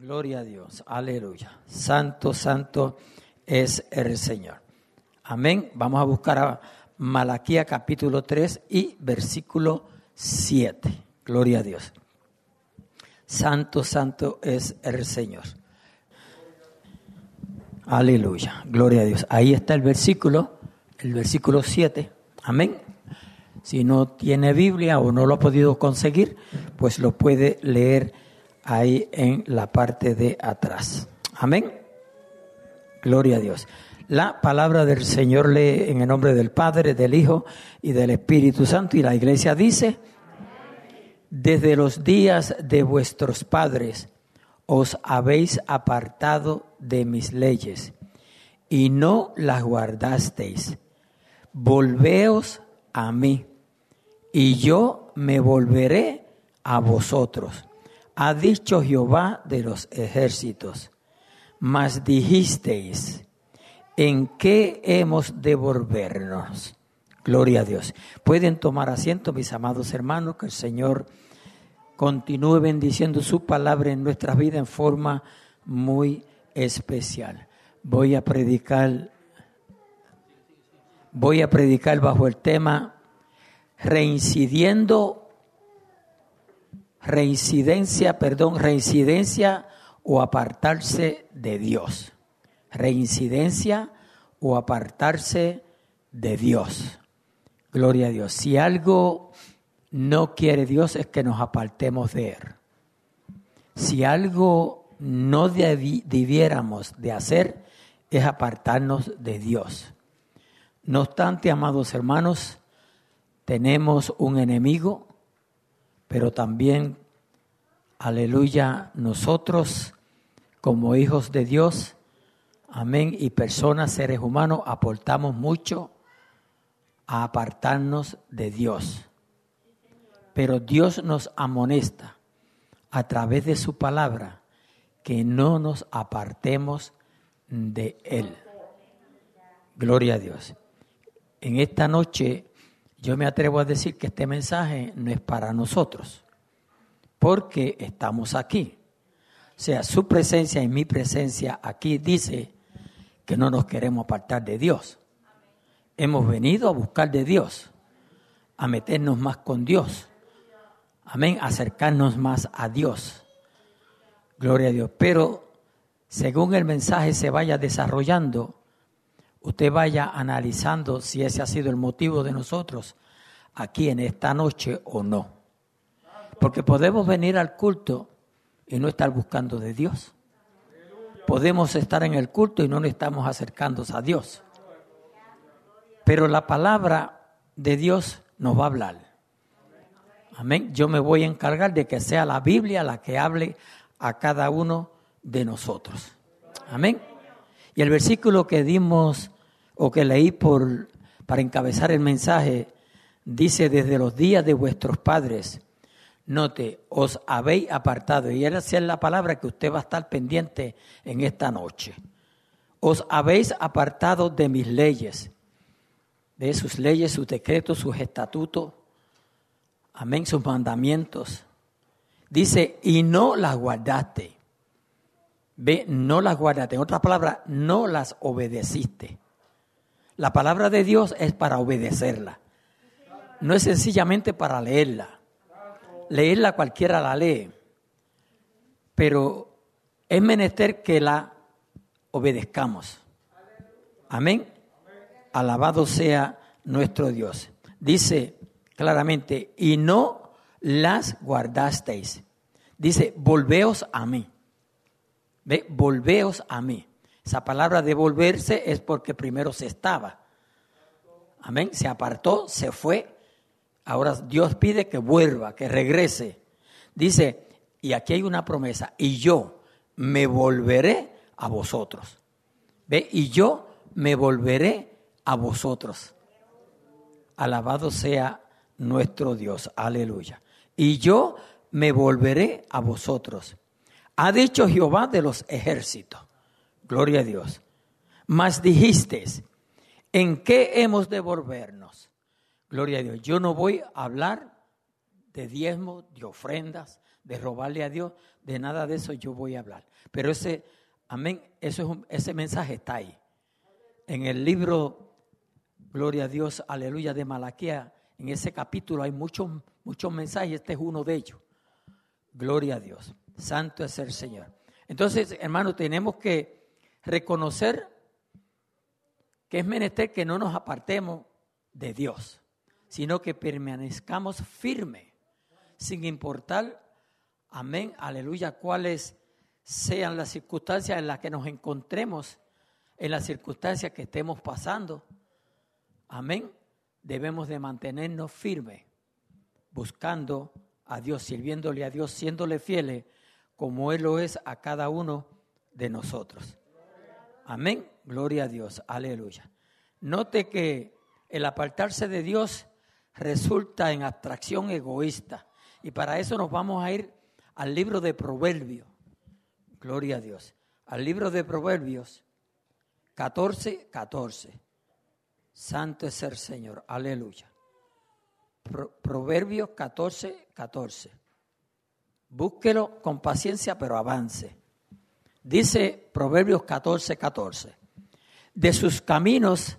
Gloria a Dios, aleluya. Santo, santo es el Señor. Amén. Vamos a buscar a Malaquía capítulo 3 y versículo 7. Gloria a Dios. Santo, santo es el Señor. Aleluya, gloria a Dios. Ahí está el versículo, el versículo 7. Amén. Si no tiene Biblia o no lo ha podido conseguir, pues lo puede leer ahí en la parte de atrás. Amén. Gloria a Dios. La palabra del Señor lee en el nombre del Padre, del Hijo y del Espíritu Santo. Y la iglesia dice, desde los días de vuestros padres os habéis apartado de mis leyes y no las guardasteis. Volveos a mí y yo me volveré a vosotros. Ha dicho Jehová de los ejércitos. Mas dijisteis, ¿en qué hemos de volvernos? Gloria a Dios. Pueden tomar asiento, mis amados hermanos, que el Señor continúe bendiciendo su palabra en nuestras vidas en forma muy especial. Voy a predicar, voy a predicar bajo el tema reincidiendo, reincidencia, perdón, reincidencia o apartarse de Dios. Reincidencia o apartarse de Dios. Gloria a Dios. Si algo no quiere Dios es que nos apartemos de Él. Si algo no debiéramos de hacer es apartarnos de Dios. No obstante, amados hermanos, tenemos un enemigo, pero también, aleluya, nosotros como hijos de Dios, amén, y personas, seres humanos, aportamos mucho a apartarnos de Dios. Pero Dios nos amonesta a través de su palabra que no nos apartemos de Él. Gloria a Dios. En esta noche yo me atrevo a decir que este mensaje no es para nosotros, porque estamos aquí. O sea, su presencia y mi presencia aquí dice que no nos queremos apartar de Dios. Hemos venido a buscar de Dios, a meternos más con Dios. Amén, acercarnos más a Dios. Gloria a Dios. Pero según el mensaje se vaya desarrollando, usted vaya analizando si ese ha sido el motivo de nosotros aquí en esta noche o no. Porque podemos venir al culto y no estar buscando de Dios. Podemos estar en el culto y no nos estamos acercando a Dios. Pero la palabra de Dios nos va a hablar. Amén. Yo me voy a encargar de que sea la Biblia la que hable a cada uno de nosotros. Amén. Y el versículo que dimos o que leí por, para encabezar el mensaje dice, desde los días de vuestros padres, note, os habéis apartado. Y esa es la palabra que usted va a estar pendiente en esta noche. Os habéis apartado de mis leyes, de sus leyes, sus decretos, sus estatutos, amén, sus mandamientos. Dice, y no las guardaste. Ve, no las guardaste. En otras palabras, no las obedeciste. La palabra de Dios es para obedecerla. No es sencillamente para leerla. Leerla cualquiera la lee. Pero es menester que la obedezcamos. Amén. Alabado sea nuestro Dios. Dice claramente, y no las guardasteis. Dice, volveos a mí. ¿Ve? Volveos a mí. Esa palabra de volverse es porque primero se estaba. Amén. Se apartó, se fue. Ahora Dios pide que vuelva, que regrese. Dice, y aquí hay una promesa, y yo me volveré a vosotros. ¿Ve? Y yo me volveré a vosotros. Alabado sea nuestro Dios. Aleluya. Y yo me volveré a vosotros. Ha dicho Jehová de los ejércitos. Gloria a Dios. Mas dijisteis, ¿en qué hemos de volvernos? Gloria a Dios. Yo no voy a hablar de diezmos, de ofrendas, de robarle a Dios, De nada de eso yo voy a hablar. Pero ese, amén, es ese mensaje está ahí. En el libro, Gloria a Dios, aleluya, de Malaquía, en ese capítulo hay muchos, muchos mensajes, este es uno de ellos. Gloria a Dios. Santo es el Señor. Entonces, hermano, tenemos que reconocer que es menester que no nos apartemos de Dios, sino que permanezcamos firmes, sin importar, amén, aleluya, cuáles sean las circunstancias en las que nos encontremos, en las circunstancias que estemos pasando. Amén. Debemos de mantenernos firmes, buscando a Dios, sirviéndole a Dios, siéndole fieles, como Él lo es a cada uno de nosotros. Amén. Gloria a Dios. Aleluya. Note que el apartarse de Dios resulta en abstracción egoísta. Y para eso nos vamos a ir al libro de Proverbios. Gloria a Dios. Al libro de Proverbios 14, 14. Santo es el Señor. Aleluya. Pro- Proverbios 14, 14. Búsquelo con paciencia, pero avance. Dice Proverbios 14, 14. De sus caminos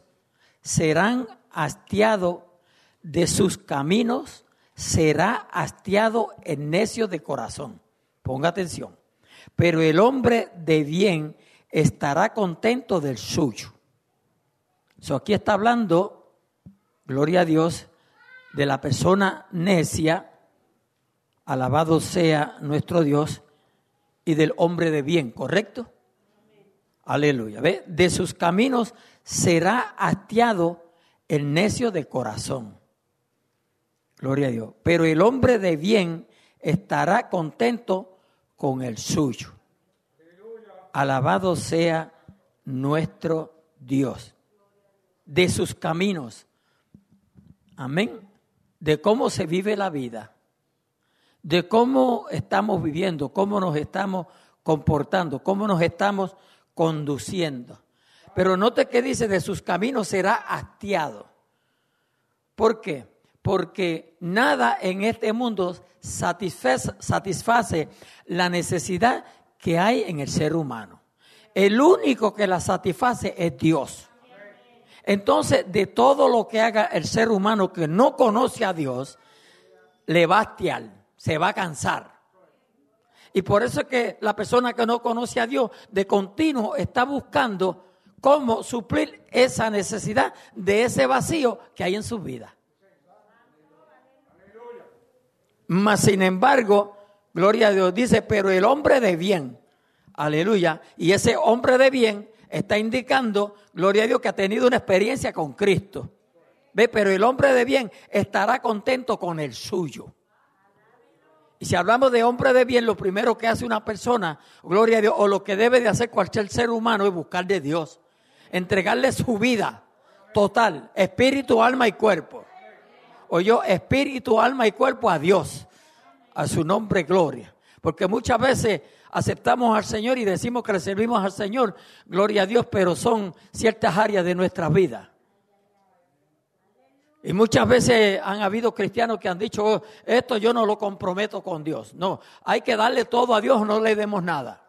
serán hastiados, de sus caminos será hastiado el necio de corazón. Ponga atención. Pero el hombre de bien estará contento del suyo. So, aquí está hablando, gloria a Dios, de la persona necia, alabado sea nuestro Dios, y del hombre de bien, ¿correcto? Aleluya. De sus caminos será hastiado el necio de corazón. Gloria a Dios. Pero el hombre de bien estará contento con el suyo. Alabado sea nuestro Dios. De sus caminos. Amén. De cómo se vive la vida. De cómo estamos viviendo, cómo nos estamos comportando, cómo nos estamos conduciendo. Pero note que dice, de sus caminos será hastiado. ¿Por qué? Porque nada en este mundo satisface, la necesidad que hay en el ser humano. El único que la satisface es Dios. Entonces, de todo lo que haga el ser humano que no conoce a Dios, le va a hastiar, se va a cansar. Y por eso es que la persona que no conoce a Dios de continuo está buscando cómo suplir esa necesidad de ese vacío que hay en su vida. Mas sin embargo, gloria a Dios, dice, pero el hombre de bien, aleluya, y ese hombre de bien está indicando, gloria a Dios, que ha tenido una experiencia con Cristo. Ve, pero el hombre de bien estará contento con el suyo. Y si hablamos de hombre de bien, lo primero que hace una persona, gloria a Dios, o lo que debe de hacer cualquier ser humano es buscar de Dios, entregarle su vida total, espíritu, alma y cuerpo. O yo, espíritu, alma y cuerpo a Dios, a su nombre gloria. Porque muchas veces aceptamos al Señor y decimos que le servimos al Señor, gloria a Dios, pero son ciertas áreas de nuestra vida. Y muchas veces han habido cristianos que han dicho, "Oh, esto yo no lo comprometo con Dios. No, hay que darle todo a Dios, no le demos nada.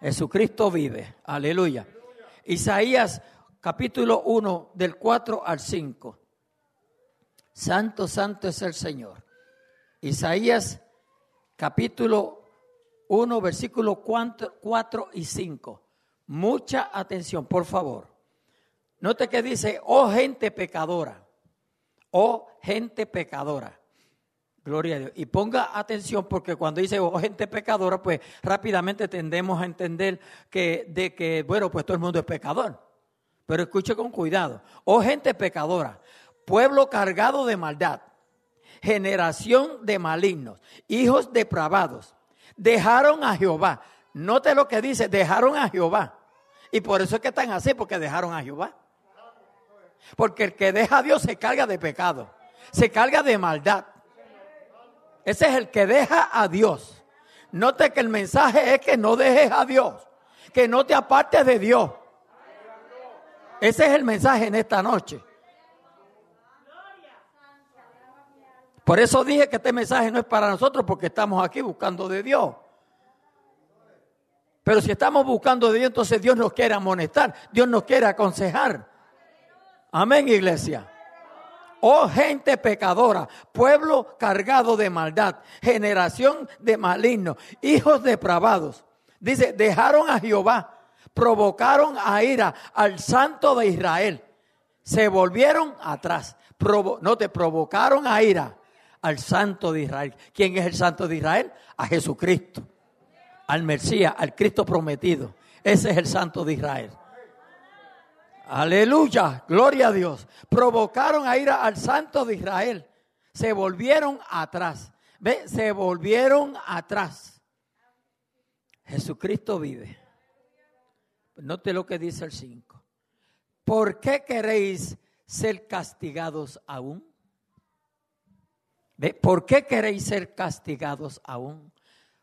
Jesucristo vive, aleluya. Isaías capítulo 1 del 4 al 5. Santo, santo es el Señor. Isaías capítulo 1, versículo 4, y 5. Mucha atención, por favor. Note que dice, oh gente pecadora, oh gente pecadora. Gloria a Dios. Y ponga atención porque cuando dice oh, gente pecadora, pues rápidamente tendemos a entender que de que, bueno, pues todo el mundo es pecador. Pero escuche con cuidado. Oh gente pecadora, pueblo cargado de maldad, generación de malignos, hijos depravados, dejaron a Jehová. Note lo que dice, dejaron a Jehová. Y por eso es que están así, porque dejaron a Jehová. Porque el que deja a Dios se carga de pecado, se carga de maldad. Ese es el que deja a Dios. Note que el mensaje es que no dejes a Dios, que no te apartes de Dios. Ese es el mensaje en esta noche. Por eso dije que este mensaje no es para nosotros porque estamos aquí buscando de Dios. Pero si estamos buscando de Dios, entonces Dios nos quiere amonestar, Dios nos quiere aconsejar. Amén, iglesia. Oh gente pecadora, pueblo cargado de maldad, generación de malignos, hijos depravados. Dice, dejaron a Jehová, provocaron a ira al santo de Israel. Se volvieron atrás. no te provocaron a ira al santo de Israel. ¿Quién es el santo de Israel? A Jesucristo al Mesías, al Cristo prometido. Ese es el santo de Israel. Aleluya, gloria a Dios. Provocaron a ir al santo de Israel. Se volvieron atrás. ¿Ve? Se volvieron atrás. Jesucristo vive. Note lo que dice el 5. ¿Por qué queréis ser castigados aún? ¿Ve? ¿Por qué queréis ser castigados aún?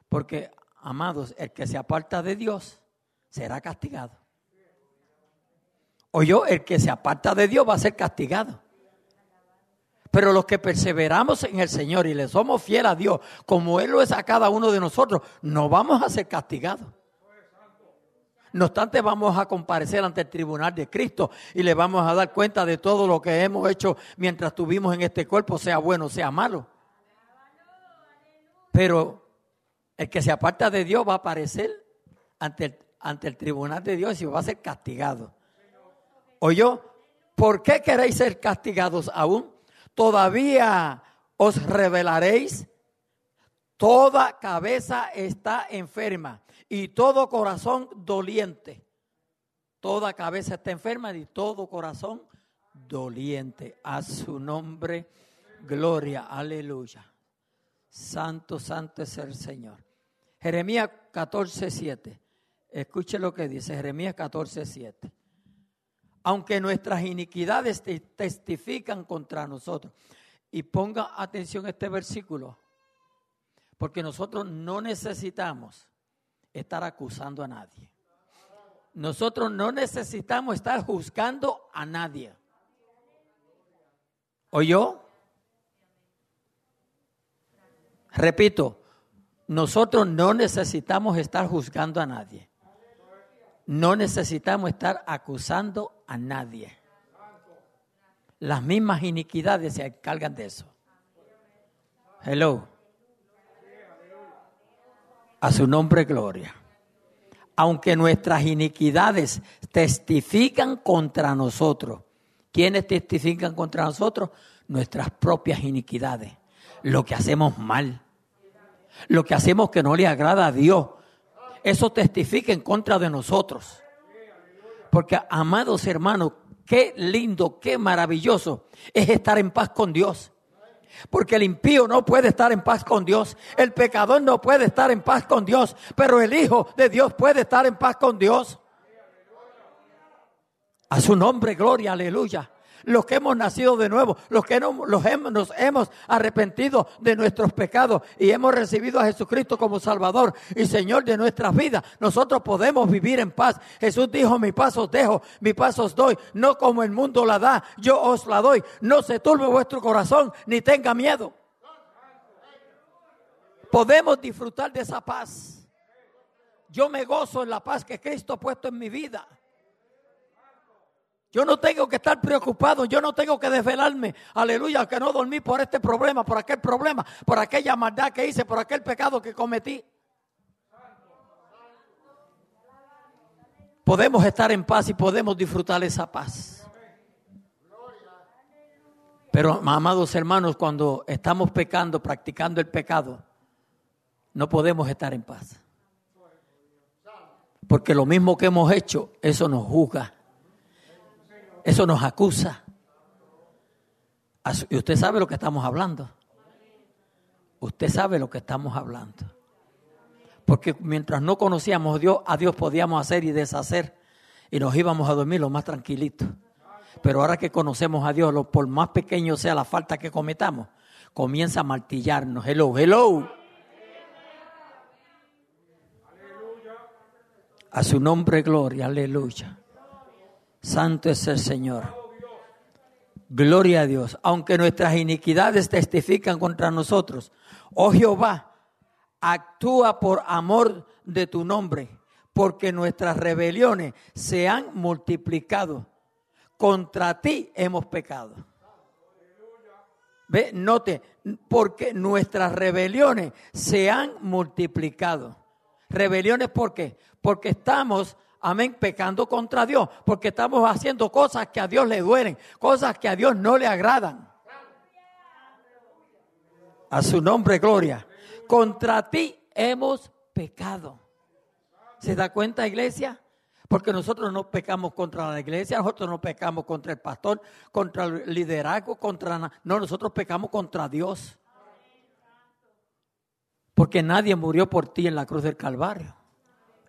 Porque amados, el que se aparta de Dios será castigado. O yo, el que se aparta de Dios va a ser castigado. Pero los que perseveramos en el Señor y le somos fieles a Dios, como Él lo es a cada uno de nosotros, no vamos a ser castigados. No obstante, vamos a comparecer ante el tribunal de Cristo y le vamos a dar cuenta de todo lo que hemos hecho mientras estuvimos en este cuerpo, sea bueno, sea malo. Pero el que se aparta de Dios va a aparecer ante el, ante el tribunal de Dios y va a ser castigado. Yo, ¿por qué queréis ser castigados aún? Todavía os revelaréis. Toda cabeza está enferma y todo corazón doliente. Toda cabeza está enferma y todo corazón doliente. A su nombre, gloria, aleluya. Santo, santo es el Señor. Jeremías 14, 7. Escuche lo que dice Jeremías 14, 7. Aunque nuestras iniquidades testifican contra nosotros. Y ponga atención a este versículo. Porque nosotros no necesitamos estar acusando a nadie. Nosotros no necesitamos estar juzgando a nadie. ¿Oyó? Repito, nosotros no necesitamos estar juzgando a nadie. No necesitamos estar acusando a nadie. Las mismas iniquidades se encargan de eso. Hello. A su nombre, gloria. Aunque nuestras iniquidades testifican contra nosotros. ¿Quiénes testifican contra nosotros? Nuestras propias iniquidades. Lo que hacemos mal lo que hacemos que no le agrada a Dios, eso testifica en contra de nosotros. Porque, amados hermanos, qué lindo, qué maravilloso es estar en paz con Dios. Porque el impío no puede estar en paz con Dios. El pecador no puede estar en paz con Dios. Pero el Hijo de Dios puede estar en paz con Dios. A su nombre, gloria, aleluya los que hemos nacido de nuevo, los que nos hemos arrepentido de nuestros pecados y hemos recibido a Jesucristo como Salvador y Señor de nuestras vidas, nosotros podemos vivir en paz. Jesús dijo, mi paz os dejo, mi paz os doy, no como el mundo la da, yo os la doy. No se turbe vuestro corazón ni tenga miedo. Podemos disfrutar de esa paz. Yo me gozo en la paz que Cristo ha puesto en mi vida. Yo no tengo que estar preocupado, yo no tengo que desvelarme, aleluya, que no dormí por este problema, por aquel problema, por aquella maldad que hice, por aquel pecado que cometí. Podemos estar en paz y podemos disfrutar esa paz. Pero, amados hermanos, cuando estamos pecando, practicando el pecado, no podemos estar en paz. Porque lo mismo que hemos hecho, eso nos juzga. Eso nos acusa. Y usted sabe lo que estamos hablando. Usted sabe lo que estamos hablando. Porque mientras no conocíamos a Dios, a Dios podíamos hacer y deshacer y nos íbamos a dormir lo más tranquilitos. Pero ahora que conocemos a Dios, por más pequeño sea la falta que cometamos, comienza a martillarnos. Hello, hello. A su nombre, gloria, aleluya. Santo es el Señor. Gloria a Dios. Aunque nuestras iniquidades testifican contra nosotros. Oh Jehová, actúa por amor de tu nombre, porque nuestras rebeliones se han multiplicado. Contra ti hemos pecado. Ve, note, porque nuestras rebeliones se han multiplicado. Rebeliones, ¿por qué? Porque estamos, amén, pecando contra Dios, porque estamos haciendo cosas que a Dios le duelen, cosas que a Dios no le agradan. A su nombre, gloria. Contra ti hemos pecado. ¿Se da cuenta, iglesia? Porque nosotros no pecamos contra la iglesia, nosotros no pecamos contra el pastor, contra el liderazgo, contra... No, nosotros pecamos contra Dios. Porque nadie murió por ti en la cruz del Calvario.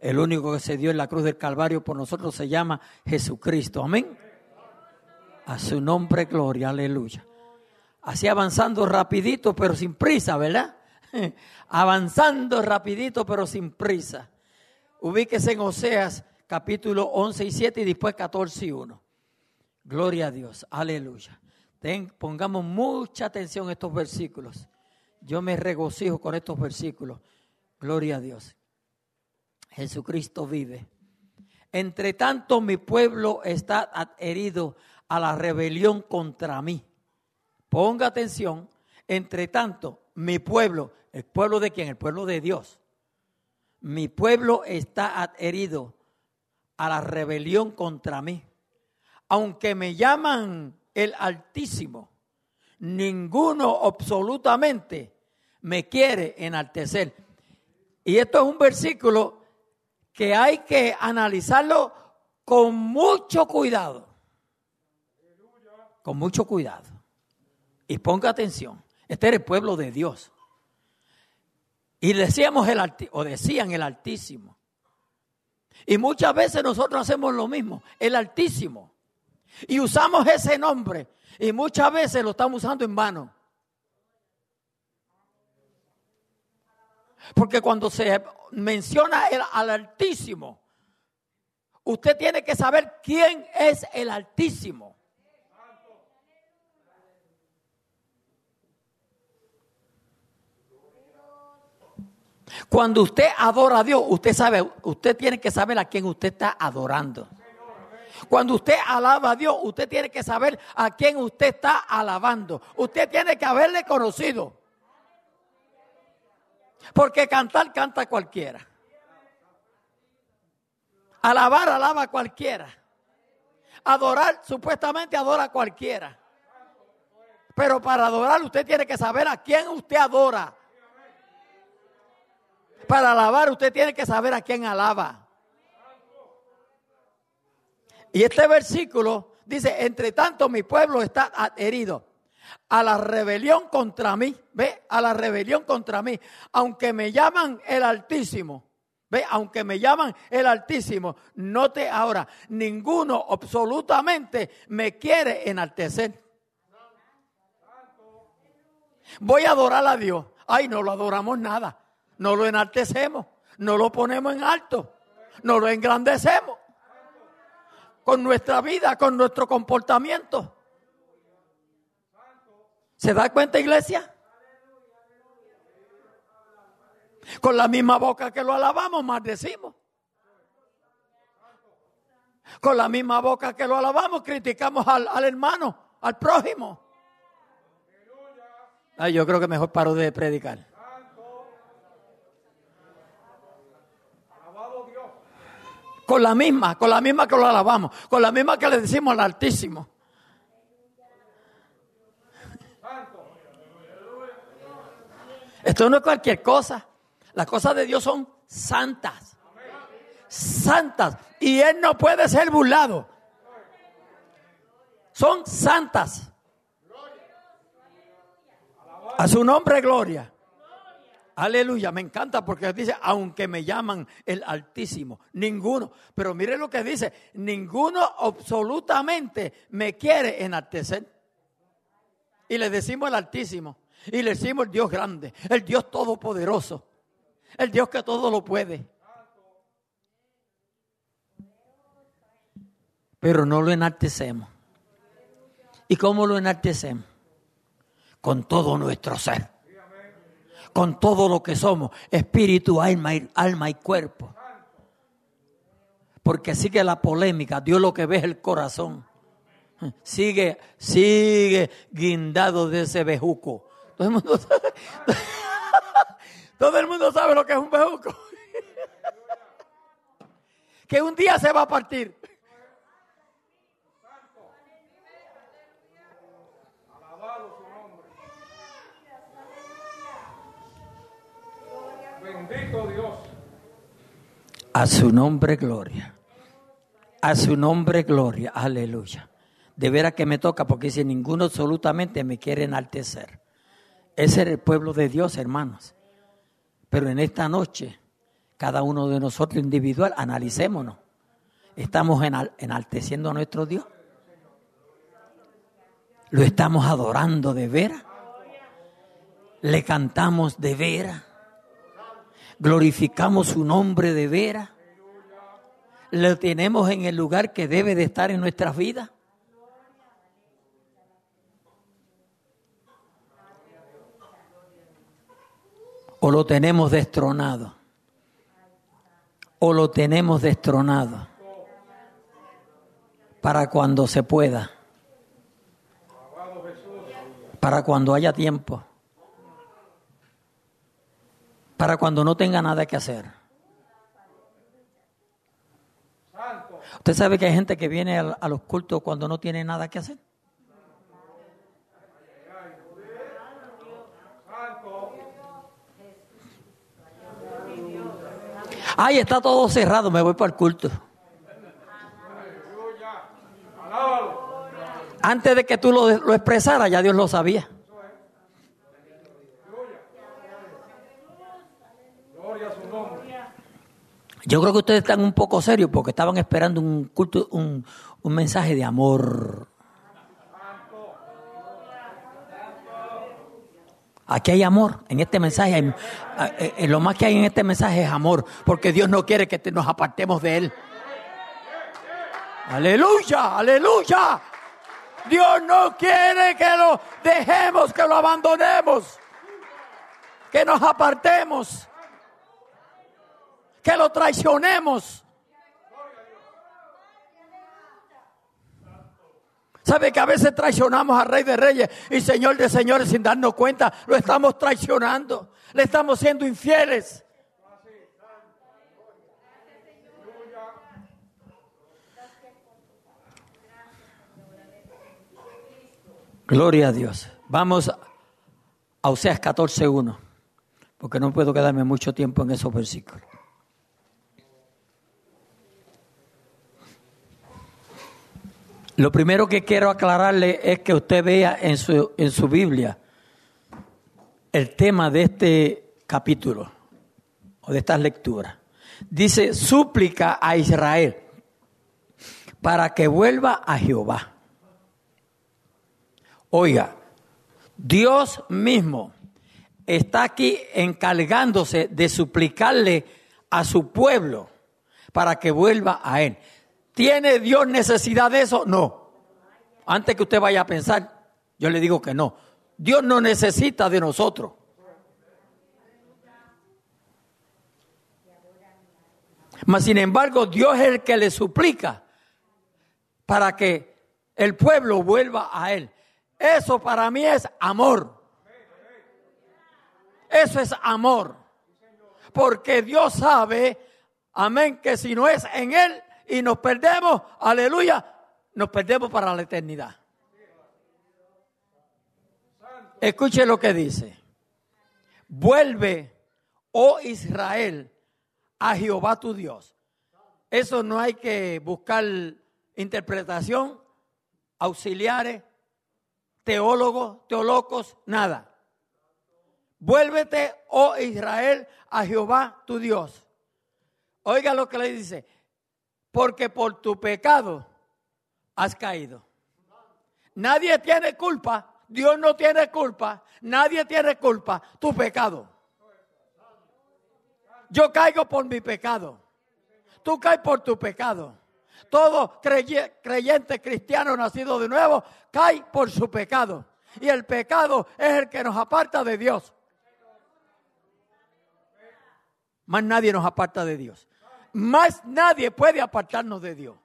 El único que se dio en la cruz del Calvario por nosotros se llama Jesucristo. Amén. A su nombre, gloria, aleluya. Así avanzando rapidito, pero sin prisa, ¿verdad? avanzando rapidito, pero sin prisa. Ubíquese en Oseas capítulo 11 y 7 y después 14 y 1. Gloria a Dios, aleluya. pongamos mucha atención a estos versículos. Yo me regocijo con estos versículos. Gloria a Dios. Jesucristo vive. Entre tanto, mi pueblo está adherido a la rebelión contra mí. Ponga atención. Entre tanto, mi pueblo, ¿el pueblo de quién? El pueblo de Dios. Mi pueblo está adherido a la rebelión contra mí. Aunque me llaman el Altísimo, ninguno absolutamente me quiere enaltecer. Y esto es un versículo que hay que analizarlo con mucho cuidado. Con mucho cuidado. Y ponga atención. Este era el pueblo de Dios. Y decíamos el o decían el Altísimo. Y muchas veces nosotros hacemos lo mismo, el Altísimo. Y usamos ese nombre y muchas veces lo estamos usando en vano. Porque cuando se menciona el, al Altísimo, usted tiene que saber quién es el Altísimo. Cuando usted adora a Dios, usted sabe, usted tiene que saber a quién usted está adorando. Cuando usted alaba a Dios, usted tiene que saber a quién usted está alabando. Usted tiene que haberle conocido. Porque cantar canta cualquiera. Alabar alaba cualquiera. Adorar supuestamente adora cualquiera. Pero para adorar usted tiene que saber a quién usted adora. Para alabar usted tiene que saber a quién alaba. Y este versículo dice, entre tanto mi pueblo está herido a la rebelión contra mí, ve, a la rebelión contra mí, aunque me llaman el Altísimo, ve, aunque me llaman el Altísimo, note ahora, ninguno absolutamente me quiere enaltecer. Voy a adorar a Dios. Ay, no lo adoramos nada, no lo enaltecemos, no lo ponemos en alto, no lo engrandecemos con nuestra vida, con nuestro comportamiento. ¿Se da cuenta, iglesia? Con la misma boca que lo alabamos, maldecimos. Con la misma boca que lo alabamos, criticamos al, hermano, al prójimo. Ay, yo creo que mejor paro de predicar. Con la misma, con la misma que lo alabamos, con la misma que le decimos al Altísimo. Esto no es cualquier cosa. Las cosas de Dios son santas. Santas. Y Él no puede ser burlado. Son santas. A su nombre, gloria. Aleluya, me encanta porque dice, aunque me llaman el Altísimo, ninguno. Pero mire lo que dice, ninguno absolutamente me quiere enaltecer. Y le decimos el Altísimo. Y le decimos el Dios grande, el Dios todopoderoso, el Dios que todo lo puede. Pero no lo enaltecemos. ¿Y cómo lo enaltecemos? Con todo nuestro ser. Con todo lo que somos, espíritu, alma y, alma y cuerpo. Porque sigue la polémica. Dios lo que ve es el corazón. Sigue, sigue guindado de ese bejuco. Todo el mundo sabe, todo el mundo sabe lo que es un bejuco. Que un día se va a partir. Bendito Dios. A su nombre gloria. A su nombre gloria. Aleluya. De veras que me toca porque dice ninguno absolutamente me quiere enaltecer. Ese es el pueblo de Dios, hermanos. Pero en esta noche, cada uno de nosotros individual, analicémonos. ¿Estamos enal- enalteciendo a nuestro Dios? ¿Lo estamos adorando de veras? ¿Le cantamos de veras? glorificamos su nombre de veras, lo tenemos en el lugar que debe de estar en nuestras vidas. O lo tenemos destronado. O lo tenemos destronado. Para cuando se pueda. Para cuando haya tiempo para cuando no tenga nada que hacer. ¿Usted sabe que hay gente que viene a, los cultos cuando no tiene nada que hacer? Ay, está todo cerrado, me voy para el culto. Antes de que tú lo, lo expresaras, ya Dios lo sabía. Yo creo que ustedes están un poco serios porque estaban esperando un culto, un, un mensaje de amor. Aquí hay amor, en este mensaje, hay- eh, eh, lo más que hay en este mensaje es amor, porque Dios no quiere que nos apartemos de Él. Aleluya, aleluya. Dios no quiere que lo dejemos, que lo abandonemos, que nos apartemos que lo traicionemos. ¿Sabe que a veces traicionamos al Rey de Reyes y Señor de Señores sin darnos cuenta? Lo estamos traicionando, le estamos siendo infieles. Gloria a Dios. Vamos a Oseas 14.1, porque no puedo quedarme mucho tiempo en esos versículos. Lo primero que quiero aclararle es que usted vea en su, en su Biblia el tema de este capítulo o de estas lecturas. Dice, súplica a Israel para que vuelva a Jehová. Oiga, Dios mismo está aquí encargándose de suplicarle a su pueblo para que vuelva a Él. ¿Tiene Dios necesidad de eso? No. Antes que usted vaya a pensar, yo le digo que no. Dios no necesita de nosotros. Mas sin embargo, Dios es el que le suplica para que el pueblo vuelva a Él. Eso para mí es amor. Eso es amor. Porque Dios sabe, amén, que si no es en Él y nos perdemos, aleluya, nos perdemos para la eternidad. Escuche lo que dice. Vuelve, oh Israel, a Jehová tu Dios. Eso no hay que buscar interpretación, auxiliares, teólogos, teolocos, nada. Vuélvete, oh Israel, a Jehová tu Dios. Oiga lo que le dice, porque por tu pecado has caído. Nadie tiene culpa, Dios no tiene culpa, nadie tiene culpa, tu pecado. Yo caigo por mi pecado, tú caes por tu pecado. Todo creye- creyente cristiano nacido de nuevo cae por su pecado. Y el pecado es el que nos aparta de Dios. Más nadie nos aparta de Dios. Más nadie puede apartarnos de Dios.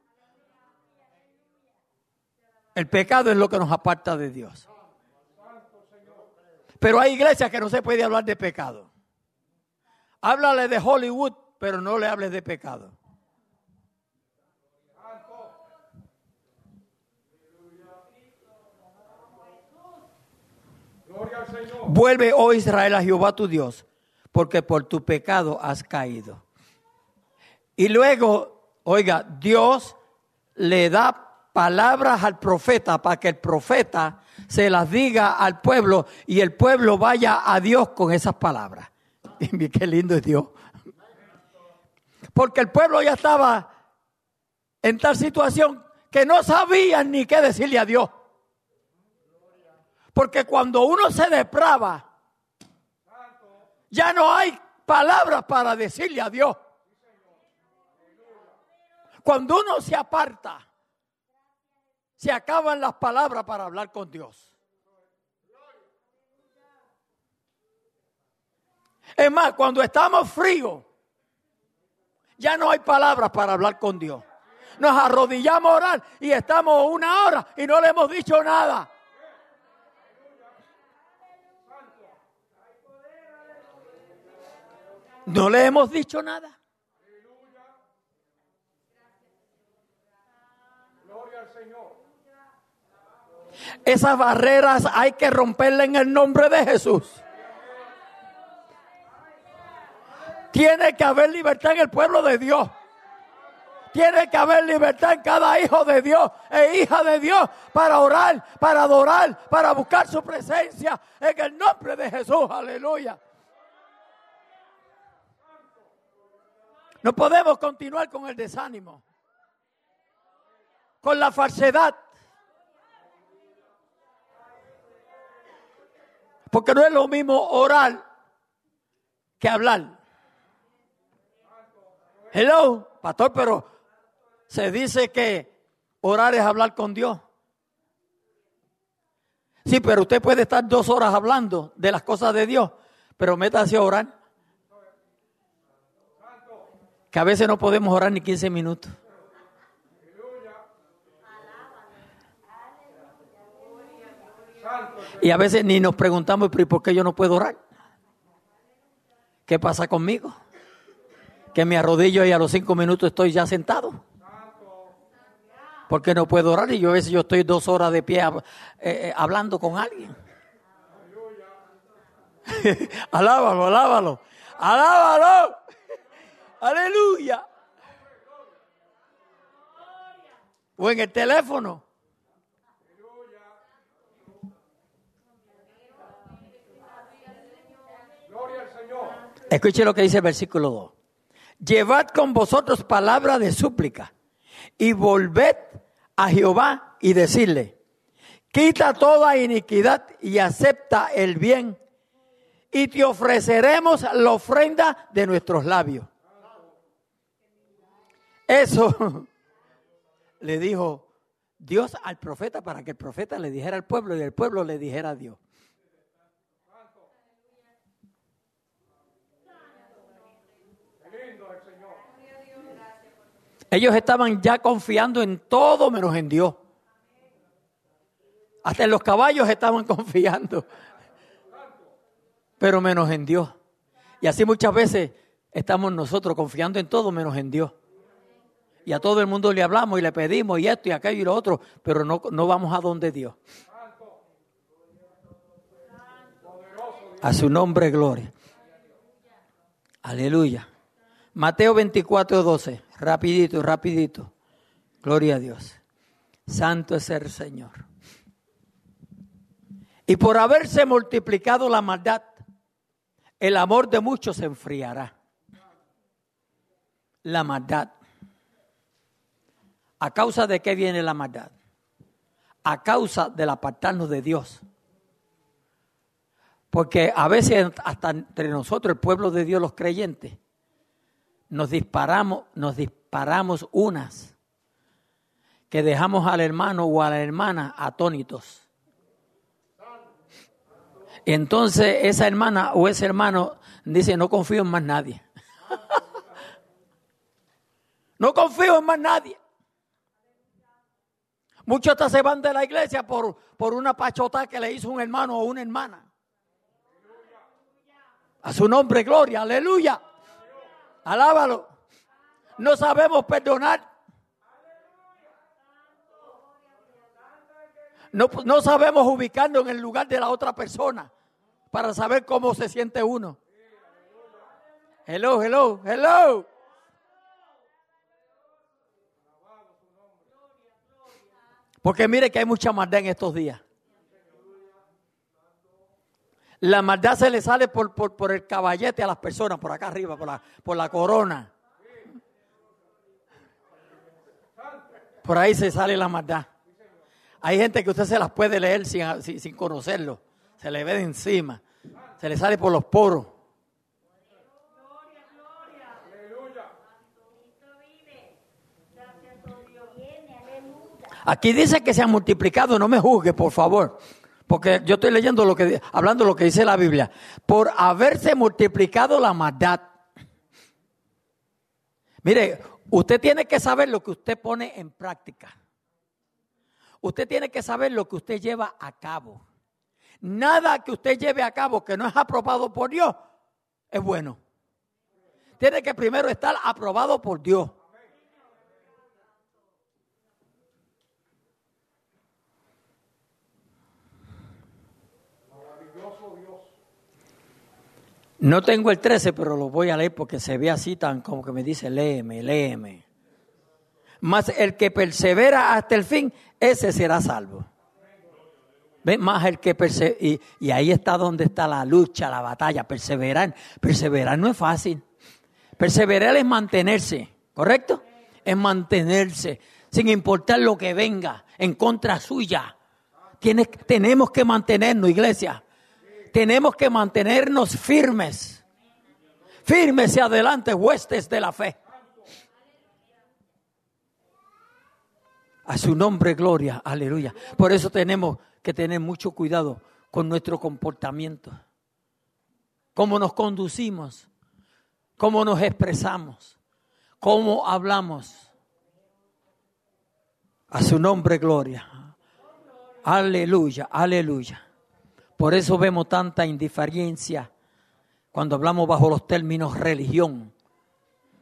El pecado es lo que nos aparta de Dios. Pero hay iglesias que no se puede hablar de pecado. Háblale de Hollywood, pero no le hables de pecado. Vuelve, oh Israel, a Jehová tu Dios, porque por tu pecado has caído. Y luego, oiga, Dios le da palabras al profeta para que el profeta se las diga al pueblo y el pueblo vaya a Dios con esas palabras. Y Qué lindo es Dios. Porque el pueblo ya estaba en tal situación que no sabían ni qué decirle a Dios. Porque cuando uno se deprava, ya no hay palabras para decirle a Dios. Cuando uno se aparta, se acaban las palabras para hablar con Dios. Es más, cuando estamos fríos, ya no hay palabras para hablar con Dios. Nos arrodillamos a orar y estamos una hora y no le hemos dicho nada. No le hemos dicho nada. Gloria al Señor. Esas barreras hay que romperlas en el nombre de Jesús. Tiene que haber libertad en el pueblo de Dios. Tiene que haber libertad en cada hijo de Dios e hija de Dios para orar, para adorar, para buscar su presencia en el nombre de Jesús. Aleluya. No podemos continuar con el desánimo, con la falsedad. Porque no es lo mismo orar que hablar. Hello, pastor, pero se dice que orar es hablar con Dios. Sí, pero usted puede estar dos horas hablando de las cosas de Dios, pero métase a orar. Que a veces no podemos orar ni 15 minutos. Y a veces ni nos preguntamos, ¿pero ¿y por qué yo no puedo orar? ¿Qué pasa conmigo? Que me arrodillo y a los cinco minutos estoy ya sentado. ¿Por qué no puedo orar? Y yo a veces yo estoy dos horas de pie eh, eh, hablando con alguien. alábalo, alábalo. Alábalo. Aleluya. O en el teléfono. Gloria al Señor. Escuche lo que dice el versículo 2. Llevad con vosotros palabra de súplica y volved a Jehová y decirle, quita toda iniquidad y acepta el bien y te ofreceremos la ofrenda de nuestros labios. Eso le dijo Dios al profeta para que el profeta le dijera al pueblo y el pueblo le dijera a Dios. Qué lindo es el Señor. Ellos estaban ya confiando en todo menos en Dios. Hasta en los caballos estaban confiando. Pero menos en Dios. Y así muchas veces estamos nosotros confiando en todo menos en Dios. Y a todo el mundo le hablamos y le pedimos y esto y aquello y lo otro, pero no, no vamos a donde Dios. A su nombre, gloria. Aleluya. Mateo 24, 12. Rapidito, rapidito. Gloria a Dios. Santo es el Señor. Y por haberse multiplicado la maldad, el amor de muchos se enfriará. La maldad. ¿A causa de qué viene la maldad? A causa del apartarnos de Dios. Porque a veces hasta entre nosotros, el pueblo de Dios, los creyentes, nos disparamos, nos disparamos unas que dejamos al hermano o a la hermana atónitos. Entonces esa hermana o ese hermano dice, no confío en más nadie. No confío en más nadie. Muchos hasta se van de la iglesia por, por una pachota que le hizo un hermano o una hermana. A su nombre, gloria, aleluya. Alábalo. No sabemos perdonar. No, no sabemos ubicarnos en el lugar de la otra persona para saber cómo se siente uno. Hello, hello, hello. Porque mire que hay mucha maldad en estos días. La maldad se le sale por, por, por el caballete a las personas, por acá arriba, por la, por la corona. Por ahí se sale la maldad. Hay gente que usted se las puede leer sin, sin, conocerlo. Se le ve de encima. Se le sale por los poros. Aquí dice que se han multiplicado, no me juzgue, por favor. Porque yo estoy leyendo lo que, hablando lo que dice la Biblia. Por haberse multiplicado la maldad. Mire, usted tiene que saber lo que usted pone en práctica. Usted tiene que saber lo que usted lleva a cabo. Nada que usted lleve a cabo que no es aprobado por Dios es bueno. Tiene que primero estar aprobado por Dios. No tengo el 13, pero lo voy a leer porque se ve así tan como que me dice, léeme, léeme. Mas el que persevera hasta el fin, ese será salvo. ¿Ven? Más el que persevera. Y, ahí está donde está la lucha, la batalla. Perseverar. Perseverar no es fácil. Perseverar es mantenerse, ¿correcto? Es mantenerse, sin importar lo que venga en contra suya. Tenemos que mantenernos, iglesia tenemos que mantenernos firmes. Firmes y adelante, huestes de la fe. A su nombre, gloria, aleluya. Por eso tenemos que tener mucho cuidado con nuestro comportamiento. Cómo nos conducimos, cómo nos expresamos, cómo hablamos. A su nombre, gloria. Aleluya, aleluya. Por eso vemos tanta indiferencia cuando hablamos bajo los términos religión,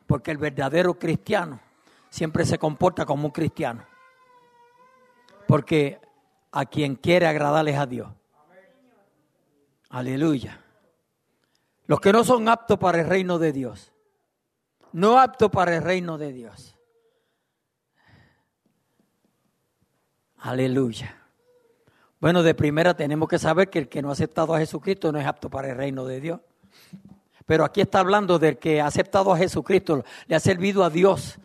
porque el verdadero cristiano siempre se comporta como un cristiano, porque a quien quiere agradarles a Dios. Aleluya. Los que no son aptos para el reino de Dios, no aptos para el reino de Dios. Aleluya. Bueno, de primera tenemos que saber que el que no ha aceptado a Jesucristo no es apto para el reino de Dios. Pero aquí está hablando del que ha aceptado a Jesucristo, le ha servido a Dios,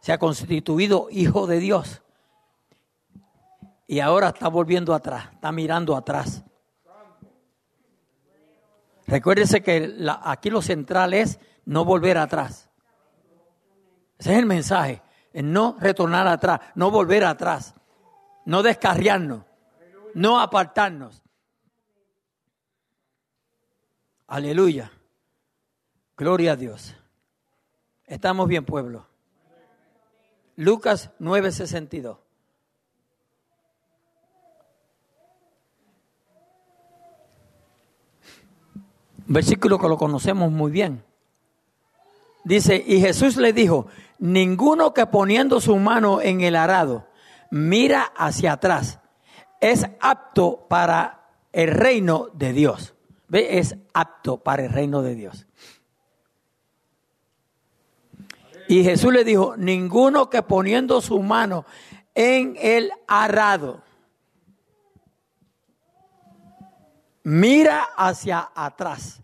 se ha constituido hijo de Dios. Y ahora está volviendo atrás, está mirando atrás. Recuérdese que la, aquí lo central es no volver atrás. Ese es el mensaje, no retornar atrás, no volver atrás no descarriarnos, no apartarnos. Aleluya. Gloria a Dios. Estamos bien, pueblo. Lucas 9:62. Versículo que lo conocemos muy bien. Dice, y Jesús le dijo, ninguno que poniendo su mano en el arado mira hacia atrás. Es apto para el reino de Dios. ¿Ve? Es apto para el reino de Dios. Y Jesús le dijo, ninguno que poniendo su mano en el arado, mira hacia atrás.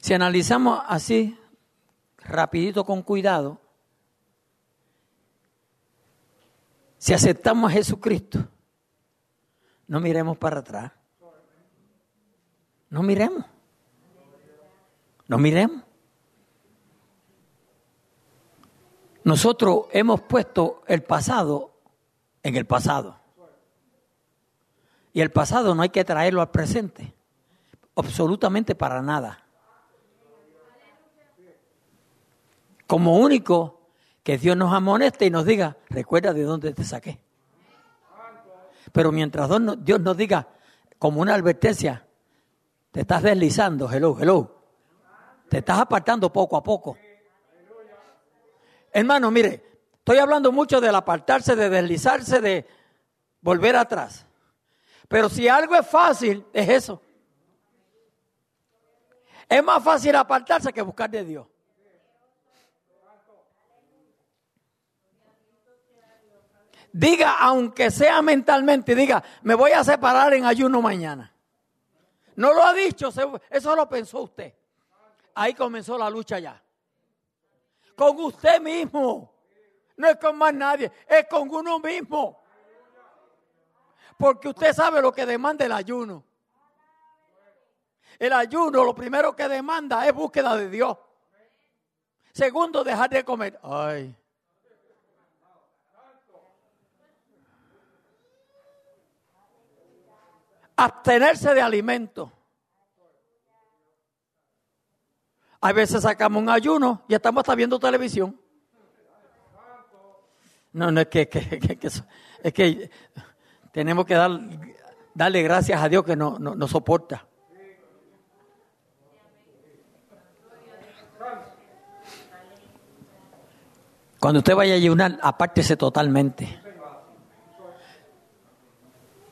Si analizamos así, rapidito con cuidado, Si aceptamos a Jesucristo, no miremos para atrás. No miremos. No miremos. Nosotros hemos puesto el pasado en el pasado. Y el pasado no hay que traerlo al presente. Absolutamente para nada. como único que Dios nos amoneste y nos diga, recuerda de dónde te saqué. Pero mientras Dios nos- diga, como una advertencia, te estás deslizando, hello, hello. Te estás apartando poco a poco. Hermano, mire, estoy hablando mucho del apartarse, de deslizarse, de volver atrás. Pero si algo es fácil, es eso. Es más fácil apartarse que buscar de Dios. Diga, aunque sea mentalmente, diga, me voy a separar en ayuno mañana. No lo ha dicho, eso lo pensó usted. Ahí comenzó la lucha ya. Con usted mismo. No es con más nadie, es con uno mismo. Porque usted sabe lo que demanda el ayuno. El ayuno lo primero que demanda es búsqueda de Dios. Segundo, dejar de comer. Ay. Abstenerse de alimento. A veces sacamos un ayuno y estamos hasta viendo televisión. No, no es que, es que tenemos que dar, darle gracias a Dios que no, nos soporta. Cuando usted vaya a ayunar, apártese totalmente.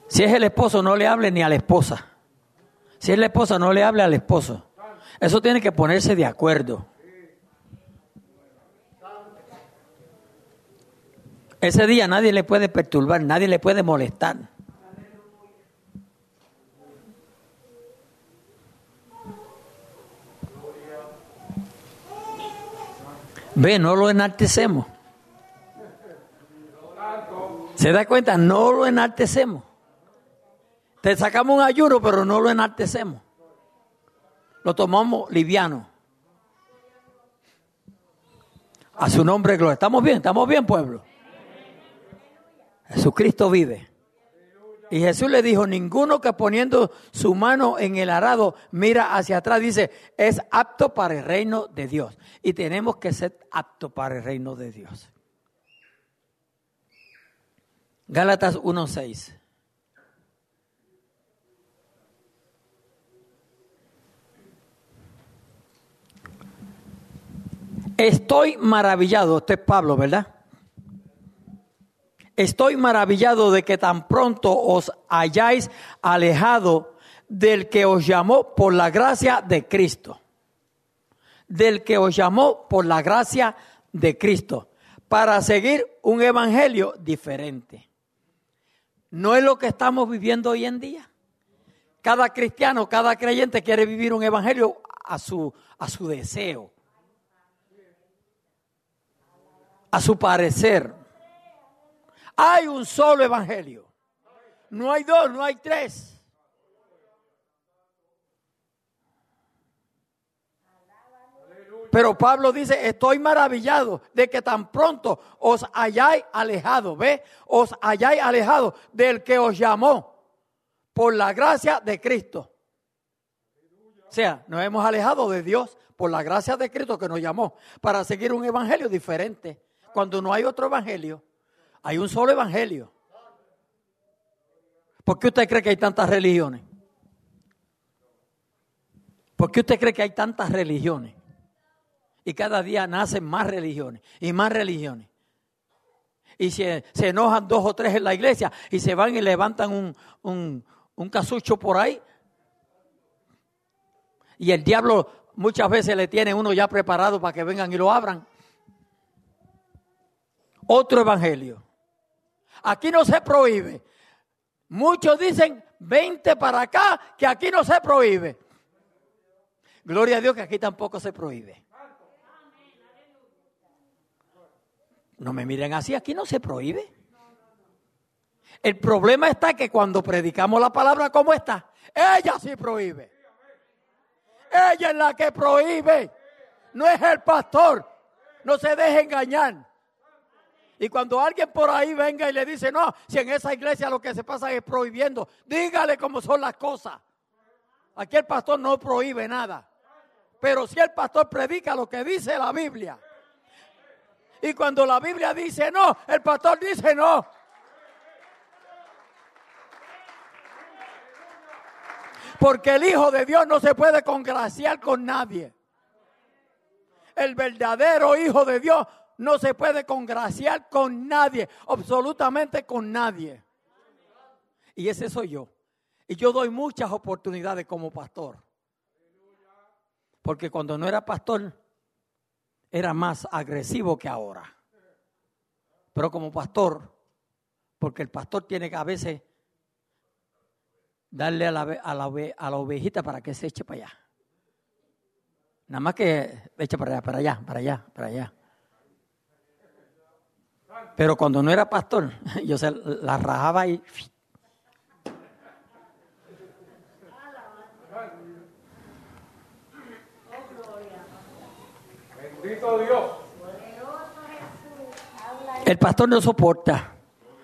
Si es el esposo, no le hable ni a la esposa. Si es la esposa, no le hable al esposo. Eso tiene que ponerse de acuerdo. Ese día nadie le puede perturbar, nadie le puede molestar. Ve, no lo enaltecemos. ¿Se da cuenta? No lo enaltecemos. Te sacamos un ayuno, pero no lo enaltecemos. Lo tomamos liviano. A su nombre, gloria. ¿Estamos bien? ¿Estamos bien, pueblo? Jesucristo vive. Y Jesús le dijo, ninguno que poniendo su mano en el arado mira hacia atrás, dice, es apto para el reino de Dios. Y tenemos que ser aptos para el reino de Dios. Gálatas 1.6. Estoy maravillado, este es Pablo, ¿verdad? Estoy maravillado de que tan pronto os hayáis alejado del que os llamó por la gracia de Cristo. Del que os llamó por la gracia de Cristo. Para seguir un evangelio diferente. No es lo que estamos viviendo hoy en día. Cada cristiano, cada creyente quiere vivir un evangelio a su, a su deseo. A su parecer. Hay un solo evangelio. No hay dos, no hay tres. Pero Pablo dice, estoy maravillado de que tan pronto os hayáis alejado, ¿ve? Os hayáis alejado del que os llamó por la gracia de Cristo. O sea, nos hemos alejado de Dios por la gracia de Cristo que nos llamó para seguir un evangelio diferente. Cuando no hay otro evangelio, hay un solo evangelio. ¿Por qué usted cree que hay tantas religiones? ¿Por qué usted cree que hay tantas religiones? Y cada día nacen más religiones y más religiones. Y se, se enojan dos o tres en la iglesia y se van y levantan un, un, un casucho por ahí. Y el diablo muchas veces le tiene uno ya preparado para que vengan y lo abran. Otro evangelio. Aquí no se prohíbe. Muchos dicen, vente para acá, que aquí no se prohíbe. Gloria a Dios que aquí tampoco se prohíbe. No me miren así, aquí no se prohíbe. El problema está que cuando predicamos la palabra como está, ella sí prohíbe. Ella es la que prohíbe. No es el pastor. No se deje engañar. Y cuando alguien por ahí venga y le dice, no, si en esa iglesia lo que se pasa es prohibiendo, dígale cómo son las cosas. Aquí el pastor no prohíbe nada. Pero si el pastor predica lo que dice la Biblia, Y cuando la Biblia dice no, el pastor dice no. Porque el Hijo de Dios no se puede congraciar con nadie. El verdadero Hijo de Dios no se puede congraciar con nadie, absolutamente con nadie. Y ese soy yo. Y yo doy muchas oportunidades como pastor. Porque cuando no era pastor, era más agresivo que ahora. Pero como pastor, porque el pastor tiene que a veces darle a la, a la, a la ovejita para que se eche para allá. Nada más que eche para allá, para allá, para allá, para allá. Pero cuando no era pastor, yo se la rajaba y... Bendito Dios. El pastor no soporta.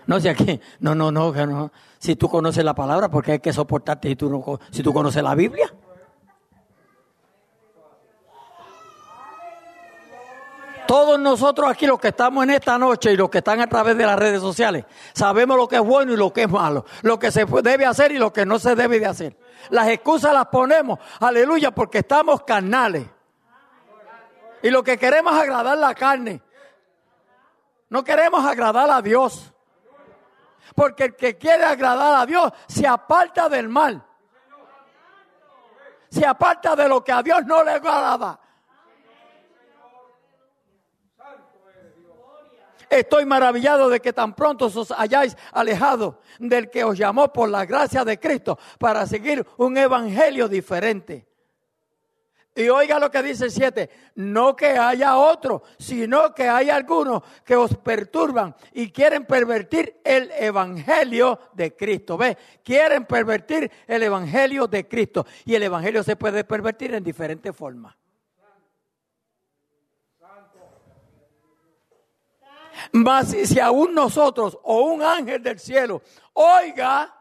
No sé aquí. No, no, no, no. Si tú conoces la palabra, ¿por qué hay que soportarte si tú, no, si tú conoces la Biblia? Todos nosotros aquí, los que estamos en esta noche y los que están a través de las redes sociales, sabemos lo que es bueno y lo que es malo, lo que se debe hacer y lo que no se debe de hacer. Las excusas las ponemos, aleluya, porque estamos carnales. Y lo que queremos es agradar la carne. No queremos agradar a Dios. Porque el que quiere agradar a Dios se aparta del mal. Se aparta de lo que a Dios no le agrada. Estoy maravillado de que tan pronto os hayáis alejado del que os llamó por la gracia de Cristo para seguir un evangelio diferente. Y oiga lo que dice el 7, no que haya otro, sino que hay algunos que os perturban y quieren pervertir el evangelio de Cristo. ¿Ve? Quieren pervertir el evangelio de Cristo. Y el evangelio se puede pervertir en diferentes formas. Mas si aún nosotros o un ángel del cielo oiga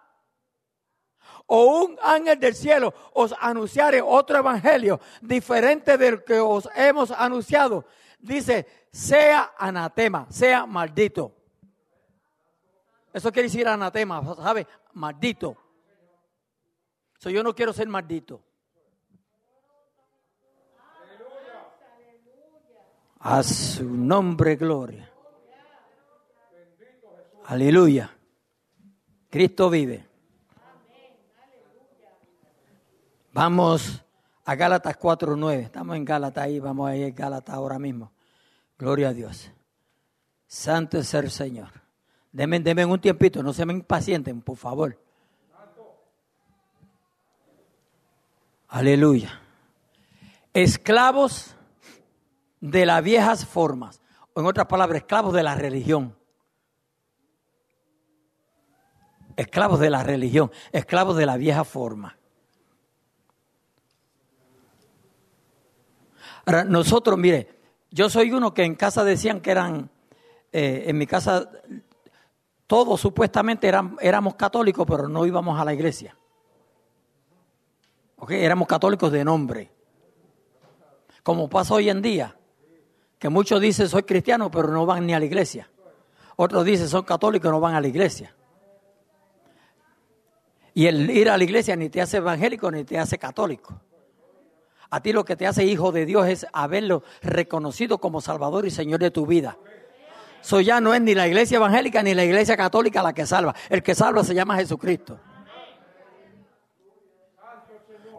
o un ángel del cielo os anunciare otro evangelio diferente del que os hemos anunciado, dice, sea anatema, sea maldito. Eso quiere decir anatema, ¿sabe? Maldito. So, yo no quiero ser maldito. A su nombre, gloria. Aleluya. Cristo vive. Vamos a Gálatas 4.9. Estamos en Gálatas ahí, vamos a ir a Gálatas ahora mismo. Gloria a Dios. Santo es el Señor. Denme, denme un tiempito, no se me impacienten, por favor. Aleluya. Esclavos de las viejas formas. O en otras palabras, esclavos de la religión. Esclavos de la religión, esclavos de la vieja forma. Ahora, nosotros, mire, yo soy uno que en casa decían que eran, eh, en mi casa, todos supuestamente eran, éramos católicos, pero no íbamos a la iglesia. ¿Ok? Éramos católicos de nombre. Como pasa hoy en día, que muchos dicen soy cristiano, pero no van ni a la iglesia. Otros dicen son católicos, no van a la iglesia. Y el ir a la iglesia ni te hace evangélico ni te hace católico. A ti lo que te hace hijo de Dios es haberlo reconocido como Salvador y Señor de tu vida. Eso ya no es ni la iglesia evangélica ni la iglesia católica la que salva. El que salva se llama Jesucristo.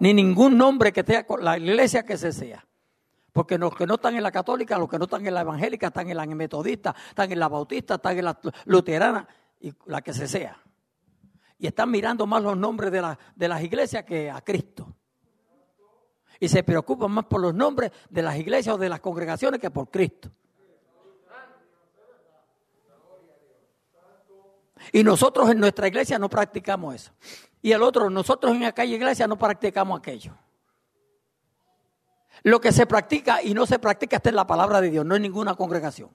Ni ningún nombre que tenga la iglesia que se sea. Porque los que no están en la católica, los que no están en la evangélica, están en la metodista, están en la bautista, están en la luterana y la que se sea. Y están mirando más los nombres de, la, de las iglesias que a Cristo y se preocupan más por los nombres de las iglesias o de las congregaciones que por Cristo. Y nosotros en nuestra iglesia no practicamos eso. Y el otro, nosotros en aquella iglesia no practicamos aquello. Lo que se practica y no se practica está en la palabra de Dios, no en ninguna congregación.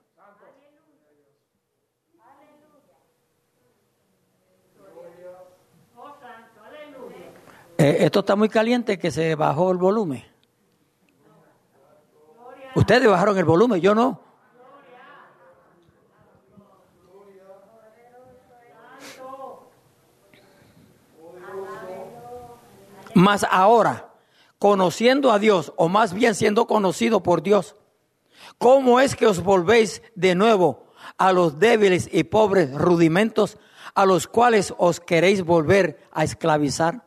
Eh, esto está muy caliente que se bajó el volumen. Ustedes bajaron el volumen, yo no. Mas ahora, conociendo a Dios, o más bien siendo conocido por Dios, ¿cómo es que os volvéis de nuevo a los débiles y pobres rudimentos a los cuales os queréis volver a esclavizar?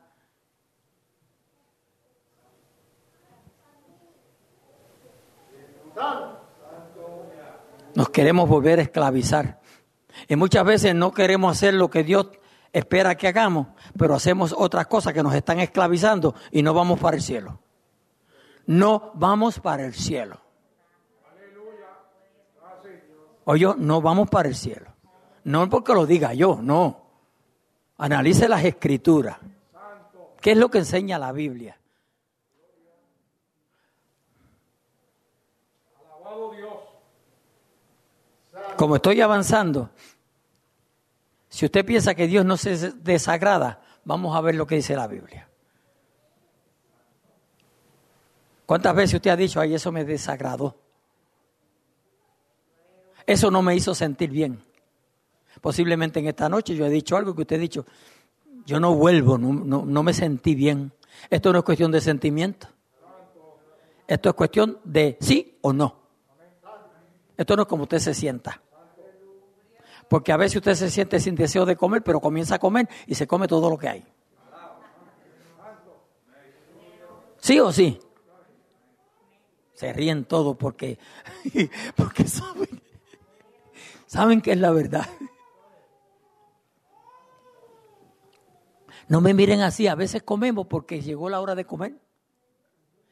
Nos queremos volver a esclavizar. Y muchas veces no queremos hacer lo que Dios espera que hagamos, pero hacemos otras cosas que nos están esclavizando y no vamos para el cielo. No vamos para el cielo. Oye, no vamos para el cielo. No porque lo diga yo, no. Analice las escrituras. ¿Qué es lo que enseña la Biblia? Alabado Dios. Como estoy avanzando, si usted piensa que Dios no se desagrada, vamos a ver lo que dice la Biblia. ¿Cuántas veces usted ha dicho, ay, eso me desagradó? Eso no me hizo sentir bien. Posiblemente en esta noche yo he dicho algo que usted ha dicho, yo no vuelvo, no, no, no me sentí bien. Esto no es cuestión de sentimiento. Esto es cuestión de sí o no. Esto no es como usted se sienta. Porque a veces usted se siente sin deseo de comer, pero comienza a comer y se come todo lo que hay. ¿Sí o sí? Se ríen todos porque, porque saben, saben que es la verdad. No me miren así, a veces comemos porque llegó la hora de comer.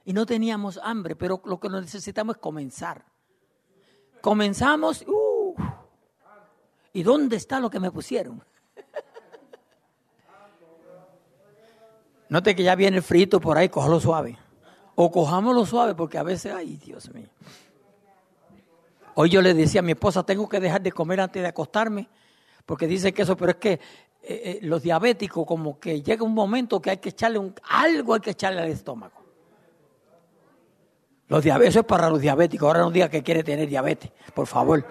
Y no teníamos hambre, pero lo que necesitamos es comenzar. Comenzamos, uh, ¿y dónde está lo que me pusieron? Note que ya viene el frito por ahí, cójalo suave. O cojámoslo suave porque a veces, ay Dios mío. Hoy yo le decía a mi esposa, tengo que dejar de comer antes de acostarme, porque dice que eso, pero es que eh, eh, los diabéticos como que llega un momento que hay que echarle un, algo, hay que echarle al estómago. Los eso es para los diabéticos. Ahora no diga que quiere tener diabetes, por favor.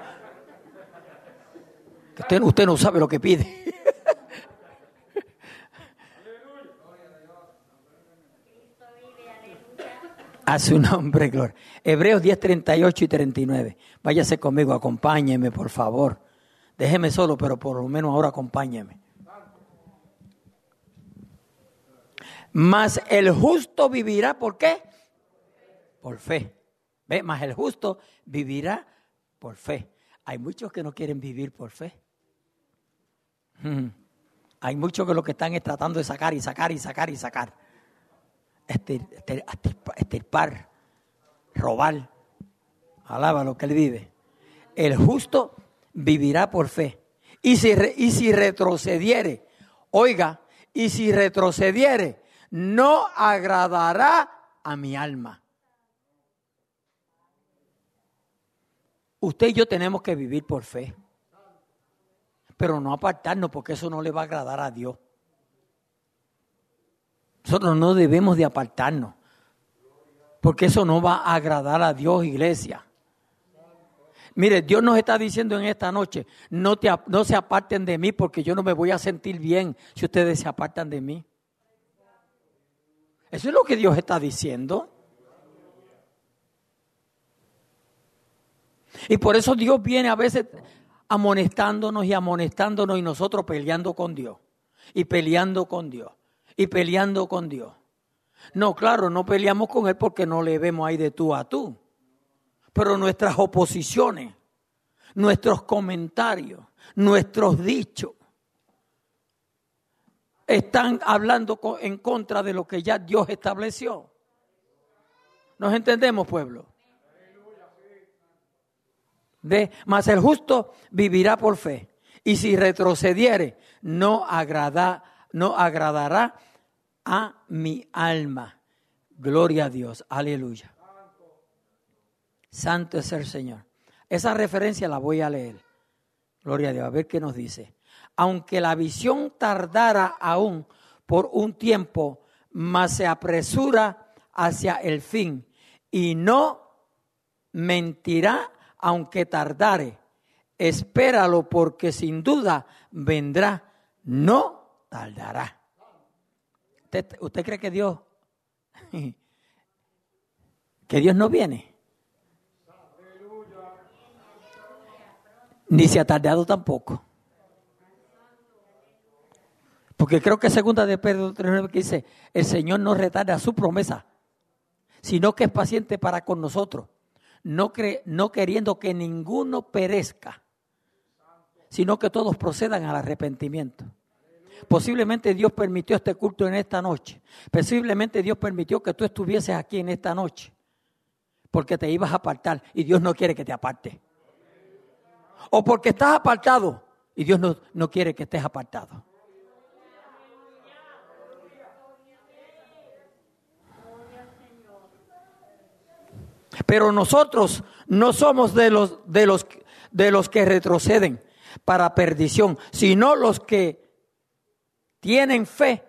Usted, usted no sabe lo que pide. A su nombre, gloria. Hebreos 10, 38 y 39. Váyase conmigo, acompáñeme, por favor. Déjeme solo, pero por lo menos ahora acompáñeme. Mas el justo vivirá, ¿por qué? Por fe. ¿Ve? Mas el justo vivirá por fe. Hay muchos que no quieren vivir por fe. Hay muchos que lo que están es tratando de sacar y sacar y sacar y sacar. Estirpar, robar. Alaba lo que él vive. El justo vivirá por fe. Y si, y si retrocediere, oiga, y si retrocediere, no agradará a mi alma. Usted y yo tenemos que vivir por fe, pero no apartarnos porque eso no le va a agradar a Dios. Nosotros no debemos de apartarnos, porque eso no va a agradar a Dios, iglesia. Mire, Dios nos está diciendo en esta noche, no, te, no se aparten de mí porque yo no me voy a sentir bien si ustedes se apartan de mí. Eso es lo que Dios está diciendo. Y por eso Dios viene a veces amonestándonos y amonestándonos y nosotros peleando con Dios. Y peleando con Dios. Y peleando con Dios. No, claro, no peleamos con Él porque no le vemos ahí de tú a tú. Pero nuestras oposiciones, nuestros comentarios, nuestros dichos, están hablando en contra de lo que ya Dios estableció. ¿Nos entendemos, pueblo? De, mas el justo vivirá por fe. Y si retrocediere, no, agrada, no agradará a mi alma. Gloria a Dios. Aleluya. Santo es el Señor. Esa referencia la voy a leer. Gloria a Dios. A ver qué nos dice. Aunque la visión tardara aún por un tiempo, mas se apresura hacia el fin y no mentirá aunque tardare. Espéralo porque sin duda vendrá, no tardará. ¿Usted, cree que Dios que Dios no viene. Ni se ha tardado tampoco. Porque creo que segunda de Pedro 3.9 que dice, el Señor no retarda su promesa, sino que es paciente para con nosotros, no, cre- no queriendo que ninguno perezca, sino que todos procedan al arrepentimiento. Posiblemente Dios permitió este culto en esta noche. Posiblemente Dios permitió que tú estuvieses aquí en esta noche. Porque te ibas a apartar y Dios no quiere que te aparte. O porque estás apartado y Dios no, no quiere que estés apartado. Pero nosotros no somos de los, de los, de los que retroceden para perdición, sino los que tienen fe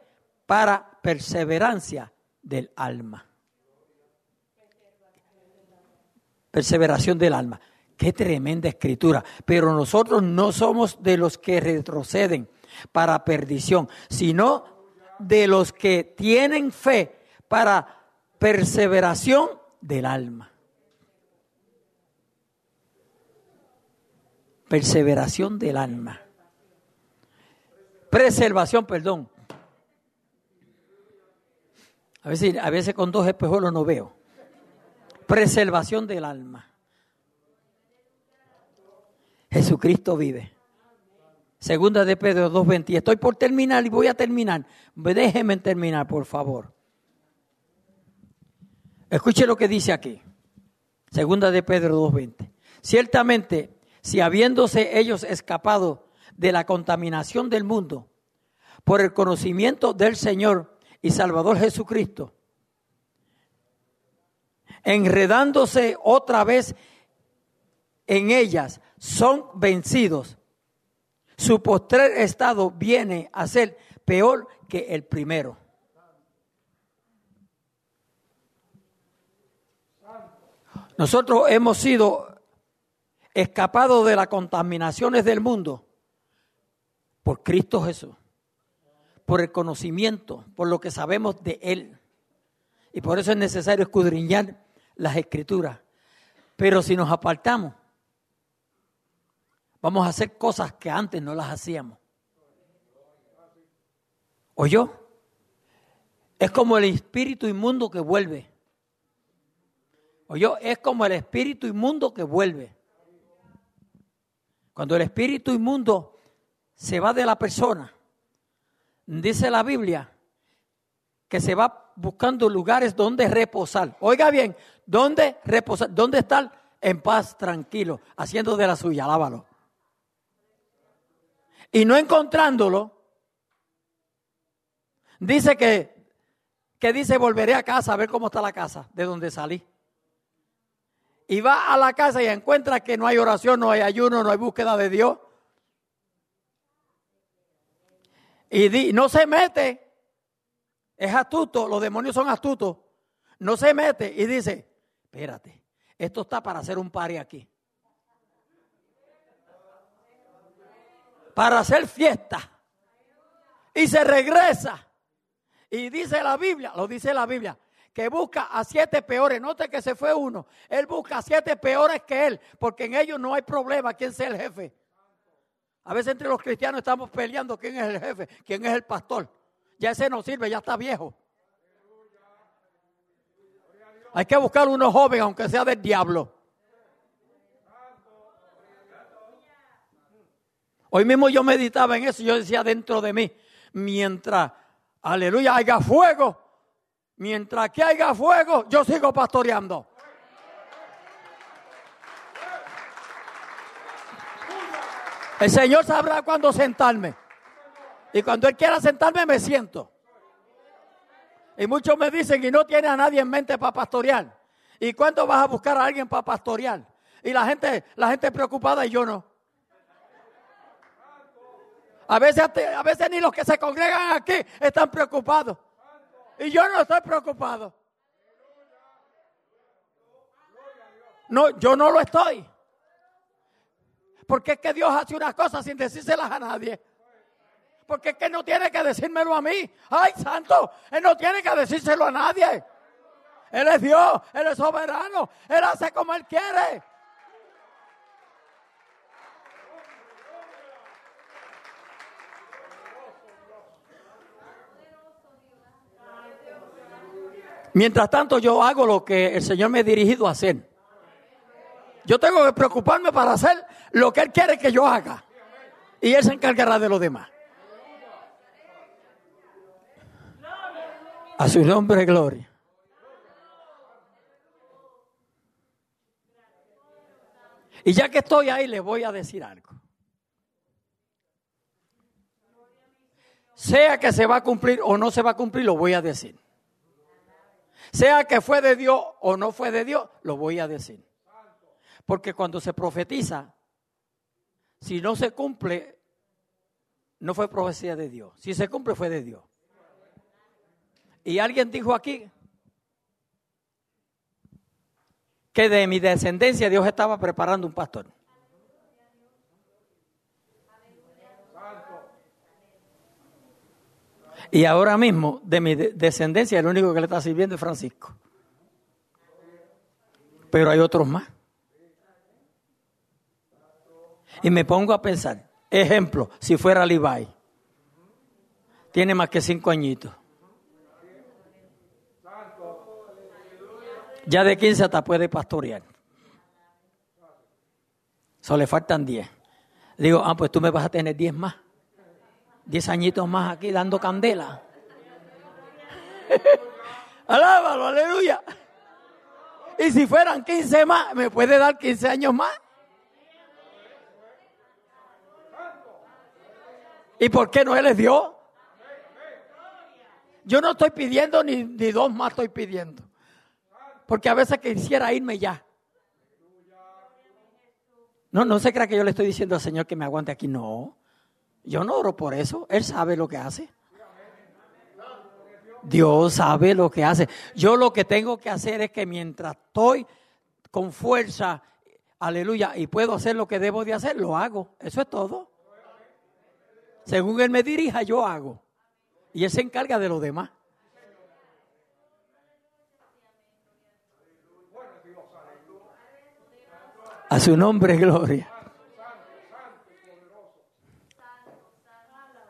para perseverancia del alma. Perseveración del alma. Qué tremenda escritura. Pero nosotros no somos de los que retroceden para perdición, sino de los que tienen fe para perseveración del alma. Perseveración del alma. Preservación, perdón. A veces, a veces con dos espejuelos no veo. Preservación del alma. Jesucristo vive. Segunda de Pedro 2.20. Y Estoy por terminar y voy a terminar. Déjenme terminar, por favor. Escuche lo que dice aquí. Segunda de Pedro 2.20. Ciertamente, si habiéndose ellos escapado de la contaminación del mundo por el conocimiento del Señor y Salvador Jesucristo, enredándose otra vez en ellas, son vencidos. Su postrer estado viene a ser peor que el primero. Nosotros hemos sido escapados de las contaminaciones del mundo por Cristo Jesús, por el conocimiento, por lo que sabemos de Él. Y por eso es necesario escudriñar las escrituras. Pero si nos apartamos, vamos a hacer cosas que antes no las hacíamos. ¿Oyó? Es como el espíritu inmundo que vuelve. ¿Oyó? Es como el espíritu inmundo que vuelve. Cuando el espíritu inmundo se va de la persona, dice la Biblia que se va buscando lugares donde reposar. Oiga bien, ¿dónde reposar? ¿Dónde estar en paz, tranquilo, haciendo de la suya? Alábalo. Y no encontrándolo, dice que, que dice, volveré a casa a ver cómo está la casa de donde salí. Y va a la casa y encuentra que no hay oración, no hay ayuno, no hay búsqueda de Dios. Y di- no se mete es astuto, los demonios son astutos, no se mete y dice, espérate, esto está para hacer un pari aquí. Para hacer fiesta. Y se regresa. Y dice la Biblia, lo dice la Biblia, que busca a siete peores. Note que se fue uno. Él busca a siete peores que él, porque en ellos no hay problema quién sea el jefe. A veces entre los cristianos estamos peleando quién es el jefe, quién es el pastor. Ya ese no sirve, ya está viejo. Hay que buscar uno joven, aunque sea del diablo. Hoy mismo yo meditaba en eso, yo decía dentro de mí, mientras, aleluya, haya fuego, mientras que haya fuego, yo sigo pastoreando. El Señor sabrá cuándo sentarme. Y cuando Él quiera sentarme, me siento. Y muchos me dicen, y no tiene a nadie en mente para pastorear. ¿Y cuándo vas a buscar a alguien para pastorear? Y la gente, la gente preocupada y yo no. A veces, a veces ni los que se congregan aquí están preocupados. Y yo no estoy preocupado. No, yo no lo estoy. Porque es que Dios hace unas cosas sin decírselas a nadie. Porque es que no tiene que decírmelo a mí. Ay, santo, Él no tiene que decírselo a nadie. Él es Dios, Él es soberano, Él hace como Él quiere. Mientras tanto yo hago lo que el Señor me ha dirigido a hacer. Yo tengo que preocuparme para hacer lo que Él quiere que yo haga. Y Él se encargará de lo demás. A su nombre, gloria. Y ya que estoy ahí, le voy a decir algo. Sea que se va a cumplir o no se va a cumplir, lo voy a decir. Sea que fue de Dios o no fue de Dios, lo voy a decir. Porque cuando se profetiza, si no se cumple, no fue profecía de Dios. Si se cumple, fue de Dios. Y alguien dijo aquí que de mi descendencia Dios estaba preparando un pastor. Y ahora mismo, de mi descendencia, el único que le está sirviendo es Francisco. Pero hay otros más. Y me pongo a pensar, ejemplo, si fuera Levi, tiene más que cinco añitos. Ya de 15 hasta puede pastorear. Solo le faltan 10. Digo, ah, pues tú me vas a tener 10 más. 10 añitos más aquí dando candela. Alábalo, aleluya. Y si fueran 15 más, ¿me puede dar 15 años más? ¿Y por qué no Él es Dios? Yo no estoy pidiendo ni, ni dos más estoy pidiendo. Porque a veces quisiera irme ya. No, no se crea que yo le estoy diciendo al Señor que me aguante aquí. No. Yo no oro por eso. Él sabe lo que hace. Dios sabe lo que hace. Yo lo que tengo que hacer es que mientras estoy con fuerza, aleluya, y puedo hacer lo que debo de hacer, lo hago. Eso es todo. Según Él me dirija, yo hago. Y Él se encarga de lo demás. A su nombre, gloria.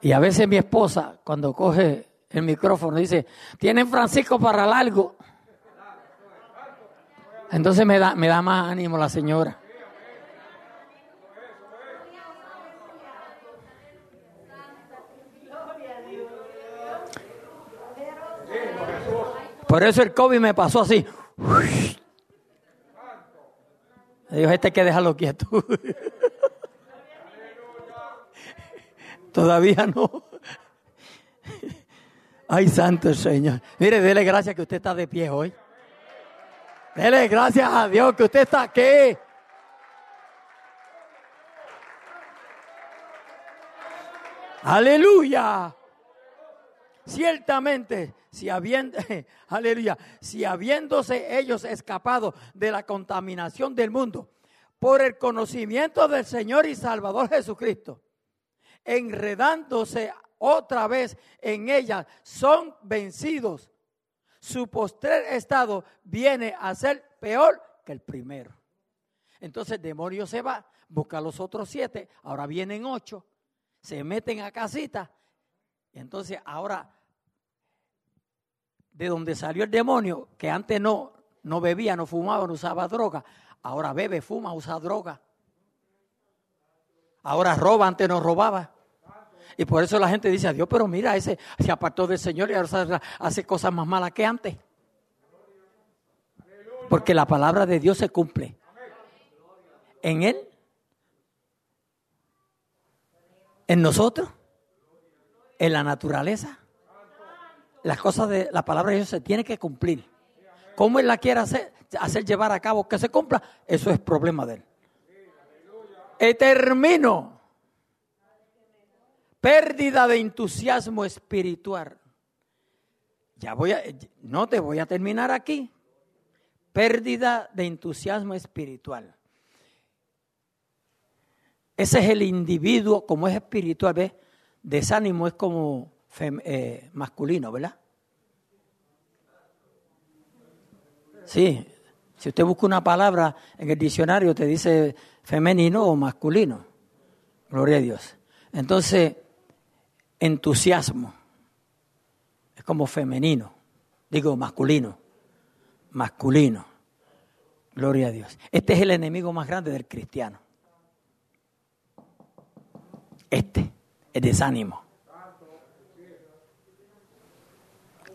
Y a veces mi esposa, cuando coge el micrófono, dice, ¿tienen Francisco para largo? Entonces me da, me da más ánimo la señora. Por eso el COVID me pasó así. Dijo, este hay que dejarlo quieto. Todavía no. Ay, santo Señor. Mire, dele gracias que usted está de pie hoy. Dele gracias a Dios que usted está aquí. Aleluya. Ciertamente, si habiendo, aleluya, si habiéndose ellos escapado de la contaminación del mundo por el conocimiento del Señor y Salvador Jesucristo, enredándose otra vez en ella, son vencidos. Su postrer estado viene a ser peor que el primero. Entonces el demonio se va, busca a los otros siete, ahora vienen ocho, se meten a casita. Entonces ahora, de donde salió el demonio, que antes no, no bebía, no fumaba, no usaba droga, ahora bebe, fuma, usa droga. Ahora roba, antes no robaba. Y por eso la gente dice a Dios, pero mira, ese se apartó del Señor y ahora hace cosas más malas que antes. Porque la palabra de Dios se cumple. En Él. En nosotros. En la naturaleza. Las cosas de la palabra de Dios se tiene que cumplir. ¿Cómo Él la quiere hacer, hacer llevar a cabo que se cumpla? Eso es problema de Él. Y termino pérdida de entusiasmo espiritual. Ya voy a, no te voy a terminar aquí. Pérdida de entusiasmo espiritual. Ese es el individuo, como es espiritual, ¿ves? Desánimo es como eh, masculino, ¿verdad? Sí, si usted busca una palabra en el diccionario te dice femenino o masculino. Gloria a Dios. Entonces, entusiasmo es como femenino, digo masculino, masculino. Gloria a Dios. Este es el enemigo más grande del cristiano. Este, el desánimo.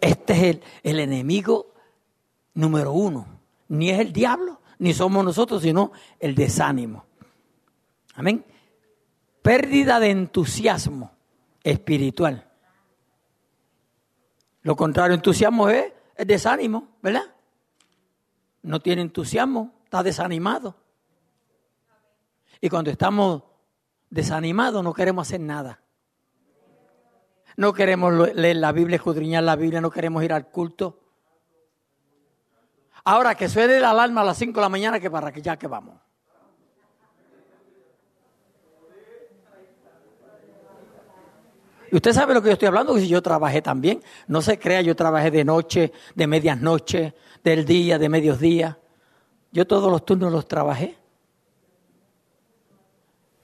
Este es el, el enemigo número uno. Ni es el diablo, ni somos nosotros, sino el desánimo. Amén. Pérdida de entusiasmo espiritual. Lo contrario, entusiasmo es el desánimo, ¿verdad? No tiene entusiasmo, está desanimado. Y cuando estamos desanimados no queremos hacer nada. No queremos leer la Biblia, escudriñar la Biblia, no queremos ir al culto. Ahora que suene la alarma a las 5 de la mañana, que para que ya que vamos. Y usted sabe lo que yo estoy hablando, que si yo trabajé también, no se crea, yo trabajé de noche, de medias noches, del día, de medios días. Yo todos los turnos los trabajé.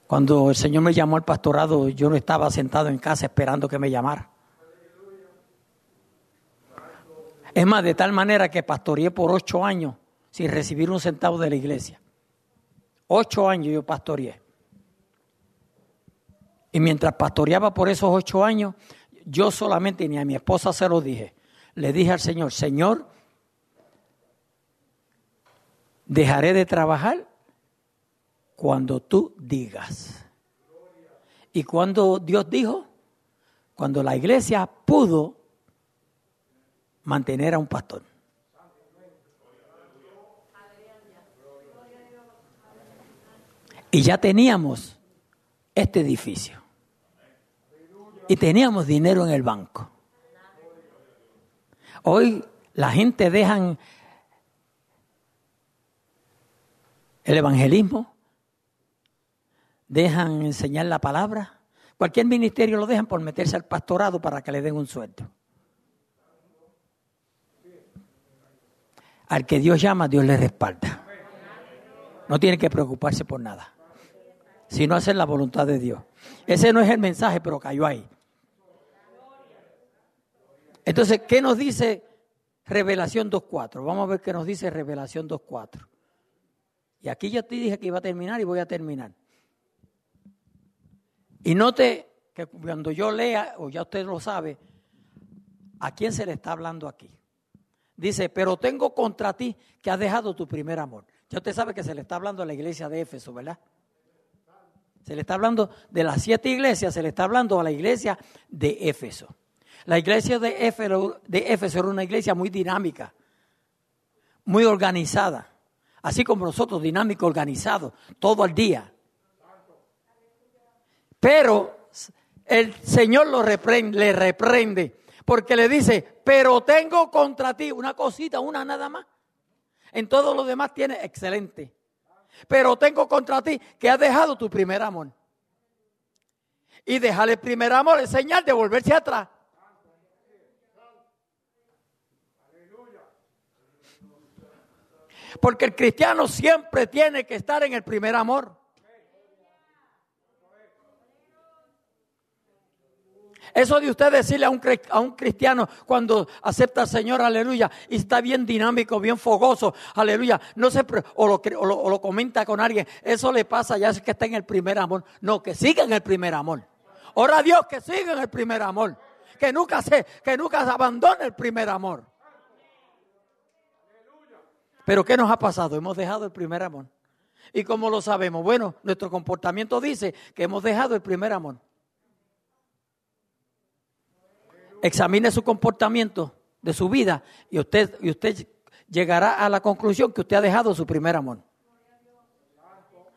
Cuando el Señor me llamó al pastorado, yo no estaba sentado en casa esperando que me llamara. Es más, de tal manera que pastoreé por ocho años sin recibir un centavo de la iglesia. Ocho años yo pastoreé. Y mientras pastoreaba por esos ocho años, yo solamente, ni a mi esposa se lo dije, le dije al Señor, Señor, dejaré de trabajar cuando tú digas. Y cuando Dios dijo, cuando la iglesia pudo mantener a un pastor. Y ya teníamos este edificio. Y teníamos dinero en el banco. Hoy la gente dejan el evangelismo, dejan enseñar la palabra. Cualquier ministerio lo dejan por meterse al pastorado para que le den un sueldo. Al que Dios llama, Dios le respalda. No tiene que preocuparse por nada sino hacer la voluntad de Dios. Ese no es el mensaje, pero cayó ahí. Entonces, ¿qué nos dice Revelación 2.4? Vamos a ver qué nos dice Revelación 2.4. Y aquí ya te dije que iba a terminar y voy a terminar. Y note que cuando yo lea, o ya usted lo sabe, ¿a quién se le está hablando aquí? Dice, pero tengo contra ti que has dejado tu primer amor. Ya usted sabe que se le está hablando a la iglesia de Éfeso, ¿verdad? Se le está hablando de las siete iglesias, se le está hablando a la iglesia de Éfeso. La iglesia de Éfeso, de Éfeso era una iglesia muy dinámica, muy organizada, así como nosotros, dinámico, organizado, todo el día. Pero el Señor lo reprende, le reprende, porque le dice, pero tengo contra ti una cosita, una nada más. En todo lo demás tiene excelente pero tengo contra ti que has dejado tu primer amor. Y dejar el primer amor es señal de volverse atrás. Porque el cristiano siempre tiene que estar en el primer amor. Eso de usted decirle a un, a un cristiano cuando acepta al Señor, aleluya, y está bien dinámico, bien fogoso, aleluya, no se, o lo, o lo, comenta con alguien, eso le pasa ya es que está en el primer amor. No, que siga en el primer amor. Ora a Dios que siga en el primer amor. Que nunca se, que nunca se abandone el primer amor. Pero ¿qué nos ha pasado? Hemos dejado el primer amor. ¿Y cómo lo sabemos? Bueno, nuestro comportamiento dice que hemos dejado el primer amor. Examine su comportamiento de su vida y usted, y usted llegará a la conclusión que usted ha dejado su primer amor.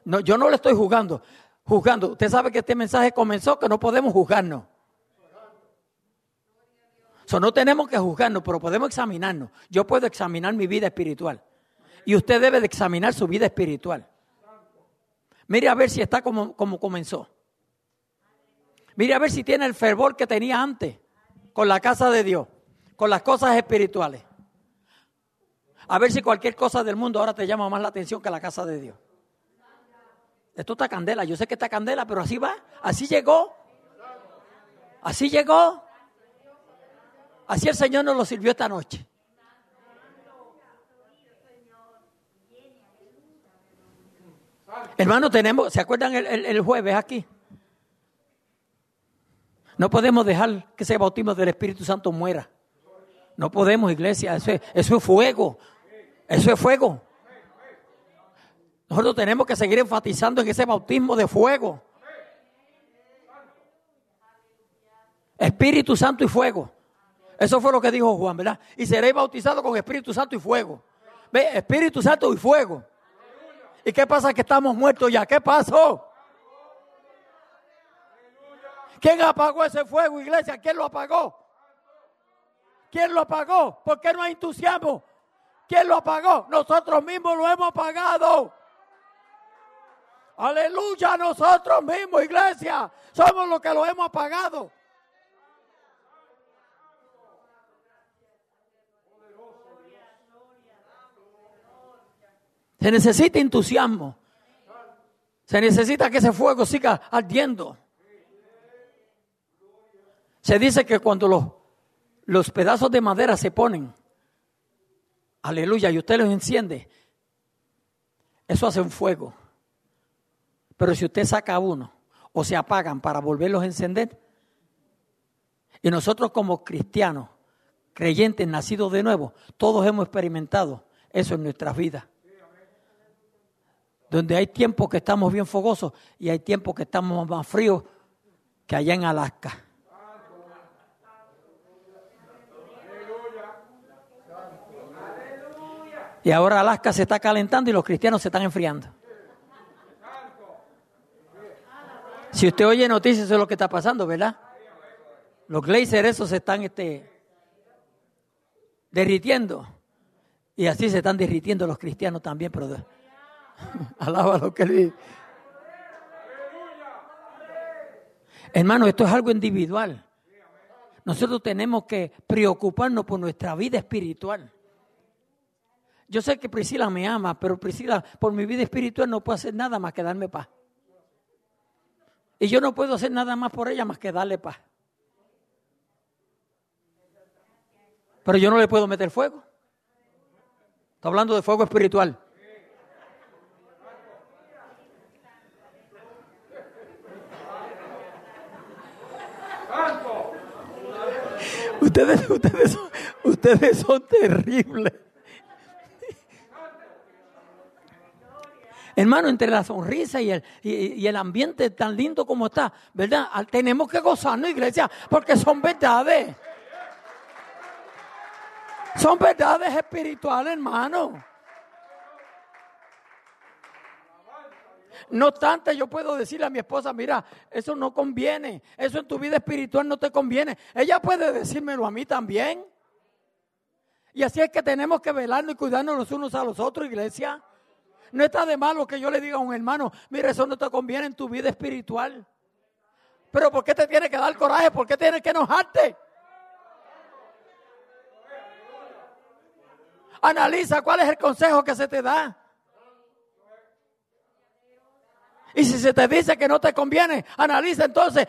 No, yo no le estoy juzgando, juzgando. Usted sabe que este mensaje comenzó que no podemos juzgarnos. So, no tenemos que juzgarnos, pero podemos examinarnos. Yo puedo examinar mi vida espiritual. Y usted debe de examinar su vida espiritual. Mire a ver si está como, como comenzó. Mire a ver si tiene el fervor que tenía antes con la casa de Dios, con las cosas espirituales. A ver si cualquier cosa del mundo ahora te llama más la atención que la casa de Dios. Esto está candela, yo sé que está candela, pero así va, así llegó. Así llegó. Así el Señor nos lo sirvió esta noche. Hermano, tenemos, ¿se acuerdan el, el- el jueves aquí? No podemos dejar que ese bautismo del Espíritu Santo muera. No podemos, iglesia. Eso es, fuego. Eso es fuego. Nosotros tenemos que seguir enfatizando en ese bautismo de fuego. Espíritu Santo y fuego. Eso fue lo que dijo Juan, ¿verdad? Y seréis bautizados con Espíritu Santo y fuego. Ve, Espíritu Santo y fuego. ¿Y qué pasa que estamos muertos ya? ¿Qué pasó? ¿Quién apagó ese fuego, iglesia? ¿Quién lo apagó? ¿Quién lo apagó? ¿Por qué no hay entusiasmo? ¿Quién lo apagó? Nosotros mismos lo hemos apagado. Aleluya, nosotros mismos, iglesia, somos los que lo hemos apagado. Se necesita entusiasmo. Se necesita que ese fuego siga ardiendo. Se dice que cuando los, los pedazos de madera se ponen, aleluya, y usted los enciende, eso hace un fuego. Pero si usted saca uno o se apagan para volverlos a encender, y nosotros como cristianos, creyentes, nacidos de nuevo, todos hemos experimentado eso en nuestras vidas. Donde hay tiempos que estamos bien fogosos y hay tiempos que estamos más fríos que allá en Alaska. Y ahora Alaska se está calentando y los cristianos se están enfriando. Si usted oye noticias de lo que está pasando, ¿verdad? Los glazers esos se están este, derritiendo. Y así se están derritiendo los cristianos también, pero alaba lo que le Hermano, esto es algo individual. Nosotros tenemos que preocuparnos por nuestra vida espiritual. Yo sé que Priscila me ama, pero Priscila, por mi vida espiritual no puedo hacer nada más que darme paz. Y yo no puedo hacer nada más por ella más que darle paz. Pero yo no le puedo meter fuego. Está hablando de fuego espiritual. Ustedes, ustedes, son, ustedes son terribles. Hermano, entre la sonrisa y el, y, el ambiente tan lindo como está, ¿verdad? Ah, Tenemos que gozarnos, iglesia, porque son verdades. Son verdades espirituales, hermano. No obstante, yo puedo decirle a mi esposa, mira, eso no conviene, eso en tu vida espiritual no te conviene. Ella puede decírmelo a mí también. Y así es que tenemos que velarnos y cuidarnos los unos a los otros, iglesia. No está de malo que yo le diga a un hermano, mira, eso no te conviene en tu vida espiritual. Pero ¿por qué te tiene que dar coraje? ¿Por qué tienes que enojarte? Analiza cuál es el consejo que se te da. Y si se te dice que no te conviene, analiza entonces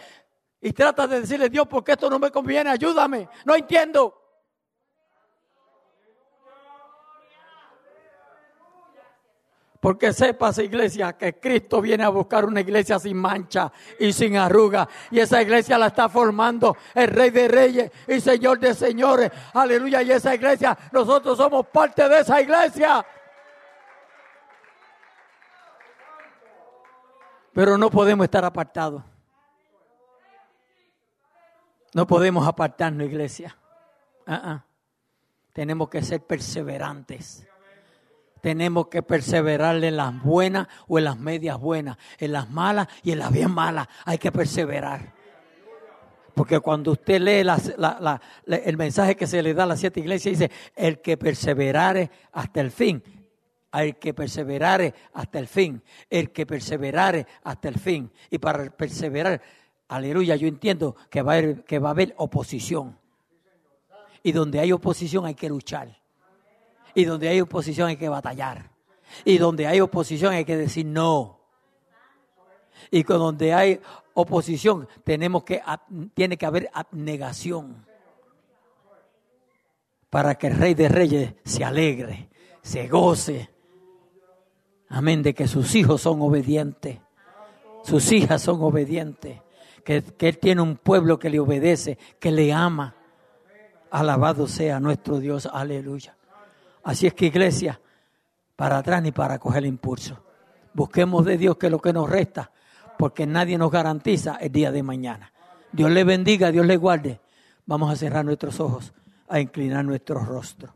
y trata de decirle, Dios, ¿por qué esto no me conviene? Ayúdame. No entiendo. Porque sepas, iglesia, que Cristo viene a buscar una iglesia sin mancha y sin arruga. Y esa iglesia la está formando el Rey de Reyes y Señor de Señores. Aleluya. Y esa iglesia, nosotros somos parte de esa iglesia. Pero no podemos estar apartados. No podemos apartarnos, iglesia. Ah, ah. Tenemos que ser perseverantes. Tenemos que perseverar en las buenas o en las medias buenas, en las malas y en las bien malas. Hay que perseverar. Porque cuando usted lee el mensaje que se le da a las siete iglesias, dice, el que perseverare hasta el fin. El que perseverare hasta el fin. El que perseverare hasta el fin. Y para perseverar, aleluya, yo entiendo que va a haber, que va a haber oposición. Y donde hay oposición hay que luchar. Y donde hay oposición hay que batallar. Y donde hay oposición hay que decir no. Y donde hay oposición tenemos que tiene que haber abnegación para que el Rey de Reyes se alegre, se goce. Amén, de que sus hijos son obedientes, sus hijas son obedientes, que, que Él tiene un pueblo que le obedece, que le ama. Alabado sea nuestro Dios, aleluya. Así es que iglesia, para atrás ni para coger impulso. Busquemos de Dios que es lo que nos resta, porque nadie nos garantiza el día de mañana. Dios le bendiga, Dios le guarde. Vamos a cerrar nuestros ojos, a inclinar nuestro rostro.